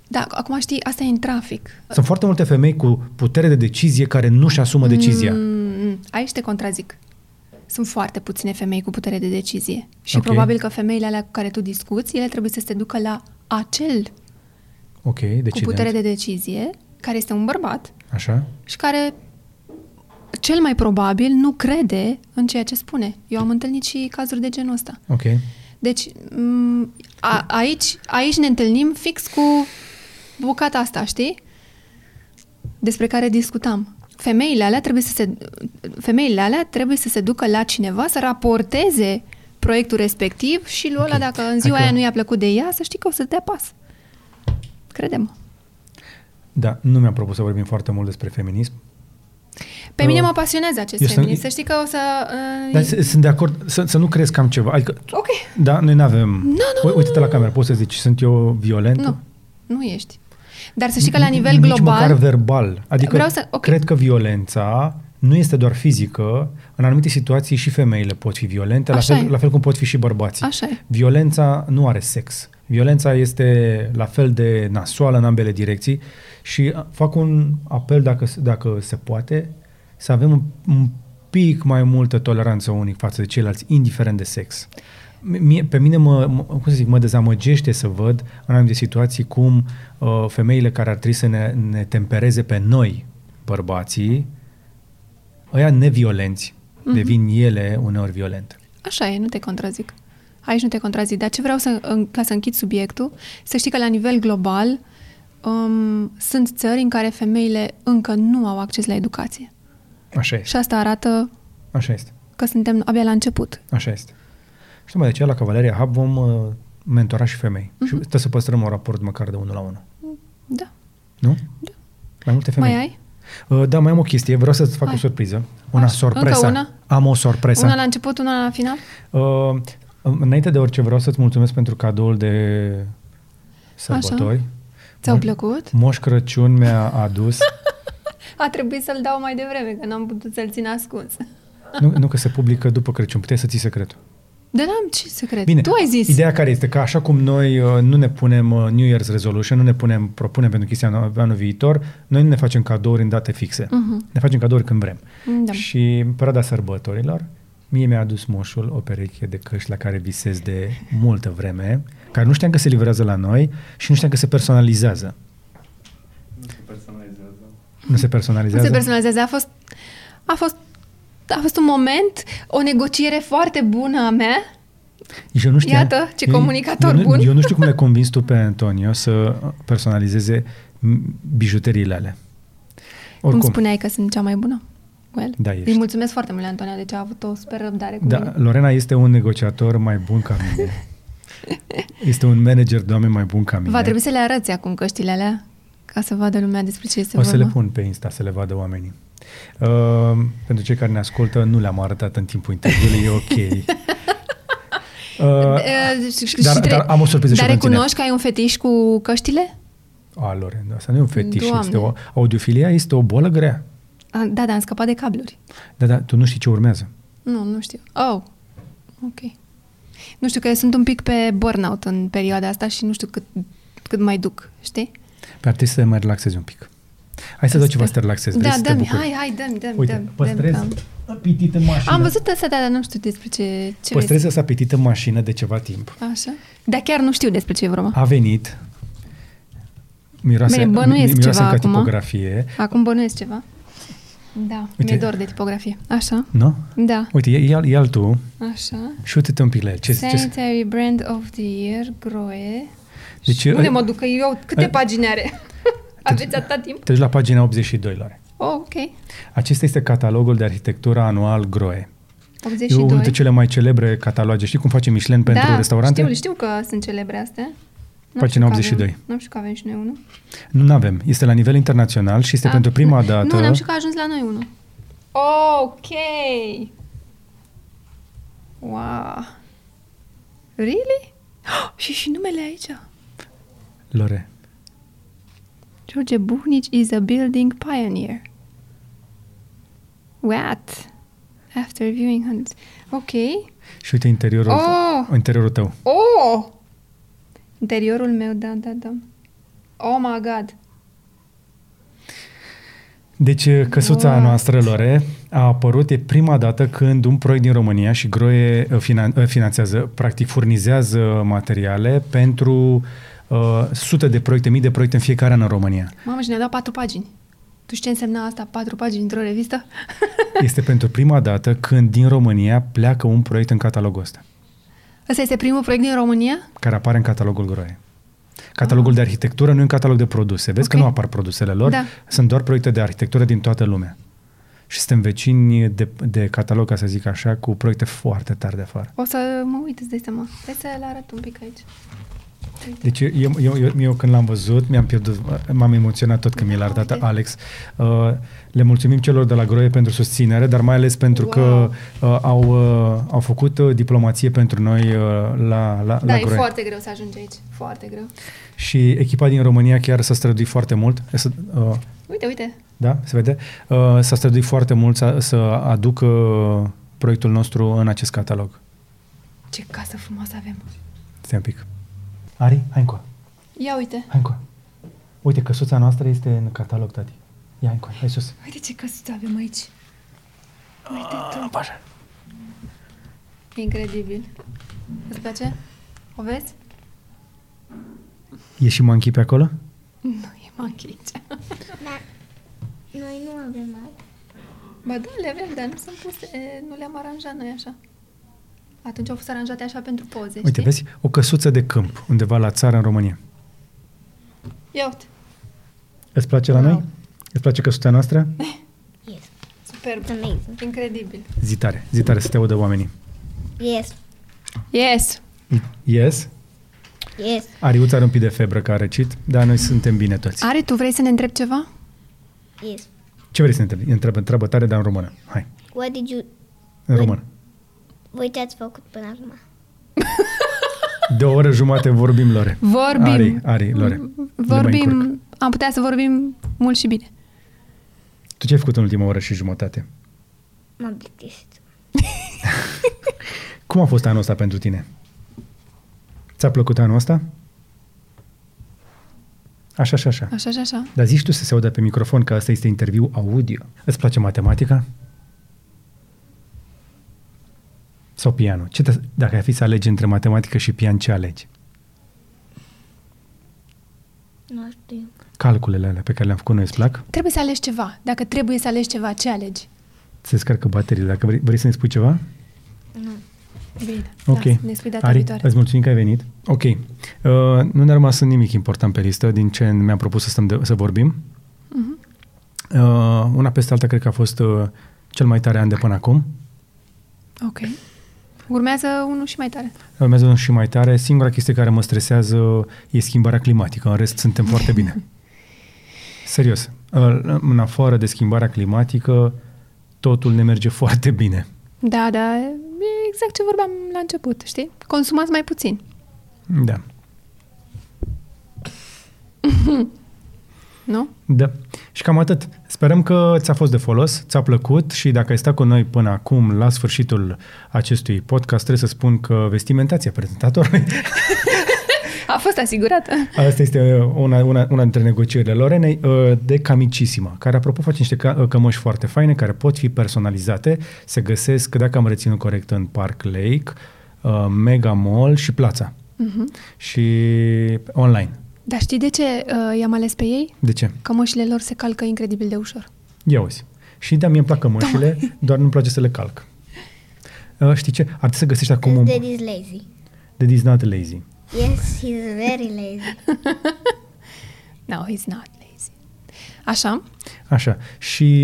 Da, acum știi, asta e în trafic. Sunt foarte multe femei cu putere de decizie care nu-și asumă decizia. Mm, aici te contrazic. Sunt foarte puține femei cu putere de decizie. Și Ok. probabil că femeile alea cu care tu discuți, ele trebuie să se ducă la acel Ok, cu decident. putere de decizie, care este un bărbat Așa? și care cel mai probabil nu crede în ceea ce spune. Eu am întâlnit și cazuri de genul ăsta. Ok. Deci, m- a, aici, aici ne întâlnim fix cu bucata asta, știi? Despre care discutam. Femeile alea trebuie să se, femeile alea trebuie să se ducă la cineva să raporteze proiectul respectiv și lui ăla, Ok. dacă în ziua Hai că- aia nu i-a plăcut de ea, să știi că o să dea pas. Credem. Da, nu mi-am propus să vorbim foarte mult despre feminism. Pe mine Uh, mă pasionează acest eu sunt- feminism. Să știi că o să... Uh, Dar s- sunt de acord să, să nu crezi că am ceva. Adică, ok. da, noi nu avem... nu, Ui- Uite-te la cameră, poți să zici, sunt eu violentă? Nu, nu ești. Dar să știi că la nivel Nici global... măcar verbal. Adică Vreau să- ok. cred că violența nu este doar fizică, în anumite situații și femeile pot fi violente, la Așa fel, e. la fel cum pot fi și bărbații. Așa e. Violența nu are sex. Violența este la fel de nasoală în ambele direcții și fac un apel, dacă, dacă se poate, să avem un, un pic mai multă toleranță unii față de ceilalți, indiferent de sex. Mie, pe mine mă, mă, cum să zic, mă dezamăgește să văd în anumite situații cum uh, femeile care ar trebui să ne, ne tempereze pe noi, bărbații, ăia neviolenți, Mhm. devin ele uneori violente. Așa e, nu te contrazic. Aici nu te contrazic. Dar ce vreau să, în- ca să închid subiectul, să știi că la nivel global um, sunt țări în care femeile încă nu au acces la educație. Așa este. Și asta arată Așa este. că suntem abia la început. Așa este. Și tocmai de aceea la Cavaleria Hub vom uh, mentora și femei. Mhm. Și trebuie să păstrăm un raport măcar de unul la unul. Da. Nu? Mai multe femei. Mai ai? Uh, da, mai am o chestie. Vreau să-ți fac Hai. o surpriză. Una Așa. sorpresă. Încă una? Am o sorpresă. Una la început, una la final? Uh, înainte de orice vreau să-ți mulțumesc pentru cadoul de sărbători. Ți-au Moș- plăcut? Moș Crăciun mi-a adus. A trebuit să-l dau mai devreme, că n-am putut să-l țin ascuns. nu, nu că se publică după Crăciun. Puteai să ții secretul. Dar n-am ce secret. Bine, tu ai zis. Ideea care este că așa cum noi uh, nu ne punem uh, New Year's Resolution, nu ne punem, propunem pentru chestia anul, anul viitor, noi nu ne facem cadouri în date fixe. Mhm. Ne facem cadouri când vrem. Da. Și în perioada sărbătorilor, mie mi-a adus moșul o pereche de căști la care visez de multă vreme, care nu știam că se livrează la noi și nu știam că se personalizează. Nu se personalizează. Nu se Nu personalizează? se personalizează. A fost, a fost, a fost un moment, o negociere foarte bună a mea. Și eu nu știam, Iată, ce eu- comunicator eu, nu- bun. Eu nu știu cum le convins tu pe Antonio să personalizeze m- bijuteriile alea. Cum spuneai că sunt cea mai bună? Well, Da, Îi ești. mulțumesc foarte mult, lui Antonia, deci a avut o super răbdare cu Da, mine. Lorena este un negociator mai bun ca mine. Este un manager de oameni mai bun ca mine. Va trebui să le arăți acum căștile alea, ca să vadă lumea despre ce este O să vorba. le pun pe Insta să le vadă oamenii. Uh, pentru cei care ne ascultă, nu le-am arătat în timpul interviului, e ok. Uh, Uh, și- și dar- tre- dar am o surpriză și Dar pentru tine. recunoști că ai un fetiș cu căștile? a, Lorena, asta nu e un fetiș, Doamne. este o, audiofilia este o bolă grea. Ah, Da, da, am scăpat de cabluri. Da, da, tu nu știi ce urmează. Nu, nu știu. Oh, ok. Nu știu, că sunt un pic pe burnout în perioada asta și nu știu cât, cât mai duc, știi? Pe ar trebui să te mai relaxezi un pic. Hai să dau ceva să te relaxezi. Vrei Da, să te dă-mi, bucuri? hai, hai, dă-mi, dă-mi, Uite, dă-mi, păstrez dă-mi, dă-mi. apetit în mașină. Am văzut asta, dar nu știu despre ce, ce Păstrez asta apetit în mașină de ceva timp. vrei. Așa? Dar chiar nu știu despre ce e vorba. A venit, miroase, Bine, bănuiesc miroase ceva ca acum. tipografie. Acum bănuiesc ceva. Da, Uite. mi-e dor de tipografie. Așa? Nu? Da. Uite, ia, ia tu Așa. și uite-te un pic la el. Ce, ce, Sanitary Brand of the Year, Groe. Deci, Unde ai- mă duc? Că eu câte ai- pagini are? Aveți atâta timp? Treci la pagina 82, Lore. Oh, ok. Acesta este catalogul de arhitectură anual GROE. E 82. unul dintre cele mai celebre cataloge. Știi cum face Michelin pentru da, restaurante? Știu, știu că sunt celebre astea. N-am Pagina știut că 82. Avem, n-am știut că avem și noi unul. Nu avem. Este la nivel internațional și este Ah, pentru prima nu, dată. Nu, n-am știut că a ajuns la noi unul. Ok. Wow. Really? și și numele aici. Lore. George Buhnici is a building pioneer. What? After viewing hundreds. Ok. Și uite interiorul, Oh! interiorul tău. Oh! Interiorul meu, da, da, da. Oh my God. Deci căsuța Wow. noastră, Lore, a apărut, e prima dată când un proiect din România și Groe uh, finan- uh, finanțează, practic furnizează materiale pentru uh, sute de proiecte, mii de proiecte în fiecare an în România. Mamă, și ne-a dat patru pagini. Tu știi ce însemna asta? Patru pagini într-o revistă? este pentru prima dată când din România pleacă un proiect în catalogul ăsta, Ăsta este primul proiect din România? care apare în catalogul Groie. Catalogul de arhitectură nu e un catalog de produse. Vezi Ok. că nu apar produsele lor, Da. sunt doar proiecte de arhitectură din toată lumea. Și suntem vecini de, de catalog, ca să zic așa, cu proiecte foarte tari de afară. O să mă uit, îți dai seama. Hai să le arăt un pic aici. Deci eu, eu, eu, eu când l-am văzut, mi-am pierdut, m-am emoționat tot când mi l-a arătat Uite. Alex. Uh, le mulțumim celor de la Groie pentru susținere, dar mai ales pentru Wow. că uh, au, uh, au făcut uh, diplomație pentru noi uh, la, la, Da, la e Groie. foarte greu să ajungi aici. Foarte greu. Și echipa din România chiar s-a străduit foarte mult. Să, uh, Uite, uite. da, se vede? Uh, s-a străduit foarte mult să, să aducă proiectul nostru în acest catalog. Ce casă frumoasă avem. Stai un pic. Ari, hai încoa. Ia uite. Hai încoa. Uite, căsuța noastră este în catalog, tati. Ia încoa, hai sus. Uite ce căsuță avem aici. Uite tu. Așa. Incredibil. Îți place? O vezi? E și monkey pe acolo? Nu, e monkey aici. Dar noi nu avem alt. Ba da, le avem, dar nu sunt puse, nu le-am aranjat noi așa. Atunci au fost aranjate așa pentru poze, Uite, știi? vezi? O căsuță de câmp, undeva la țară, în România. Ia uite, Îți place la Wow. noi? Îți place căsuța noastră? Yes. superb. It's amazing. Incredibil. Zi tare, zi tare să te audă oamenii. Yes. Yes. Yes? Yes. Ariuța are un pic de febră ca a răcit, dar noi suntem bine toți. Ari, tu vrei să ne întrebi ceva? Yes. Ce vrei să ne întrebi? Întreabă, întreabă tare, dar în română. Hai, What did you... în Ui. română. Voi ce ați făcut până acum? De o oră jumate vorbim, Lore. Vorbim. Ari, Ari, Lore. Le mai încurc. Vorbim, am putea să vorbim mult și bine. Tu ce ai făcut în ultima oră și jumătate? M-am plictisit. Cum a fost anul ăsta pentru tine? Ți-a plăcut anul ăsta? Așa, așa, așa. Așa și așa. Dar zici tu să se audă pe microfon că asta este interviu audio. Îți place matematica? Sau pianul? Ce te, dacă ai fi să alegi între matematică și pian, ce alegi? Nu știu. Calculele alea pe care le-am făcut noi îți plac? Trebuie să alegi ceva. Dacă trebuie să alegi ceva, ce alegi? Se descarcă bateriile. Dacă vrei, vrei să ne spui ceva? Nu. Bine. Ok. Lasă, ne spui data Ari, viitoare. îți mulțumim că ai venit. Ok. Uh, nu ne-a rămas nimic important pe listă din ce mi-am propus să, stăm de, să vorbim. Mhm. Uh, una peste alta cred că a fost uh, cel mai tare an de până acum. Ok. Urmează unul și mai tare. Urmează unul și mai tare. Singura chestie care mă stresează e schimbarea climatică. În rest, suntem foarte bine. Serios. Uh, În afară de schimbarea climatică, totul ne merge foarte bine. Da, da, e exact ce vorbeam la început, știi? Consumați mai puțin. Da. Nu? Da. Și cam atât. Sperăm că ți-a fost de folos, ți-a plăcut și dacă ai stat cu noi până acum, la sfârșitul acestui podcast, trebuie să spun că vestimentația prezentatorului A fost asigurată. Asta este uh, una, una, una dintre negocierile Lorenei uh, de Camicisima, care, apropo, face niște ca- uh, cămăși foarte faine, care pot fi personalizate. Se găsesc, dacă am reținut corect, în Park Lake, uh, Mega Mall și Plața. Uh-huh. Și online. Dar știi de ce uh, i-am ales pe ei? De ce? Că mășile lor se calcă incredibil de ușor. Ia uzi. Și da, mie îmi plac cămășile, doar nu-mi place să le calc. Uh, știi ce? Ar trebui să găsești acum un... Dad is lazy. That is not lazy. Yes, he's very lazy. No, he's not lazy. Așa? Așa. Și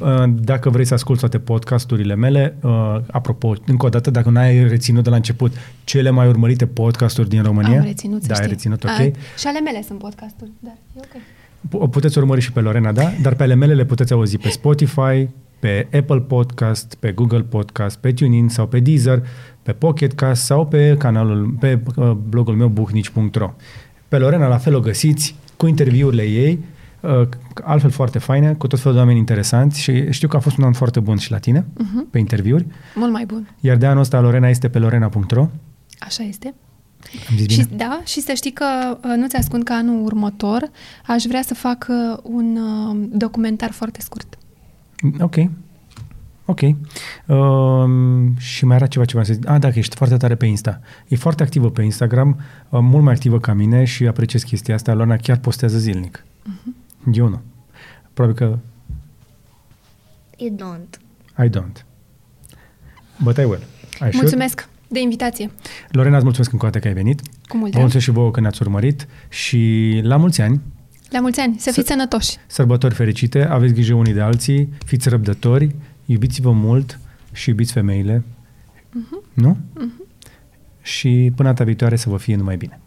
uh, dacă vrei să asculti toate podcasturile mele, uh, apropo, încă o dată, dacă nu ai reținut de la început cele mai urmărite podcasturi din România, Am reținut, să da, ai știi. reținut, ok. A, și ale mele sunt podcasturi, dar e ok. P- O puteți urmări și pe Lorena, da? Dar pe ale mele le puteți auzi pe Spotify, pe Apple Podcast, pe Google Podcast, pe TuneIn sau pe Deezer, pe Pocket Cast sau pe canalul, pe uh, blogul meu buhnici.ro. Pe Lorena la fel o găsiți cu interviurile ei, uh, altfel foarte faine, cu tot felul de oameni interesanți și știu că a fost un an foarte bun și la tine, Uh-huh. pe interviuri. Mult mai bun. Iar de anul ăsta Lorena este pe lorena.ro. Așa este. Am zis bine? Și, da, și să știi că uh, nu-ți ascund că anul următor aș vrea să fac uh, un uh, documentar foarte scurt. Ok. Ok. Um, și mai era ceva ce v-am zis. Ah, dacă ești foarte tare pe Insta. E foarte activă pe Instagram, uh, mult mai activă ca mine și apreciez chestia asta. Lorna chiar postează zilnic. Uh-huh. Eu nu. Probabil că... You don't. I don't. But I will. I should. Mulțumesc de invitație. Lorena, îți mulțumesc încă o dată că ai venit. Cu mult Vă mulțumesc și vouă că ne-ați urmărit și la mulți ani, La mulți ani. Să fiți sănătoși. sărbători fericite, aveți grijă unii de alții, fiți răbdători, iubiți-vă mult și iubiți femeile. Nu? Și până data viitoare să vă fie numai bine.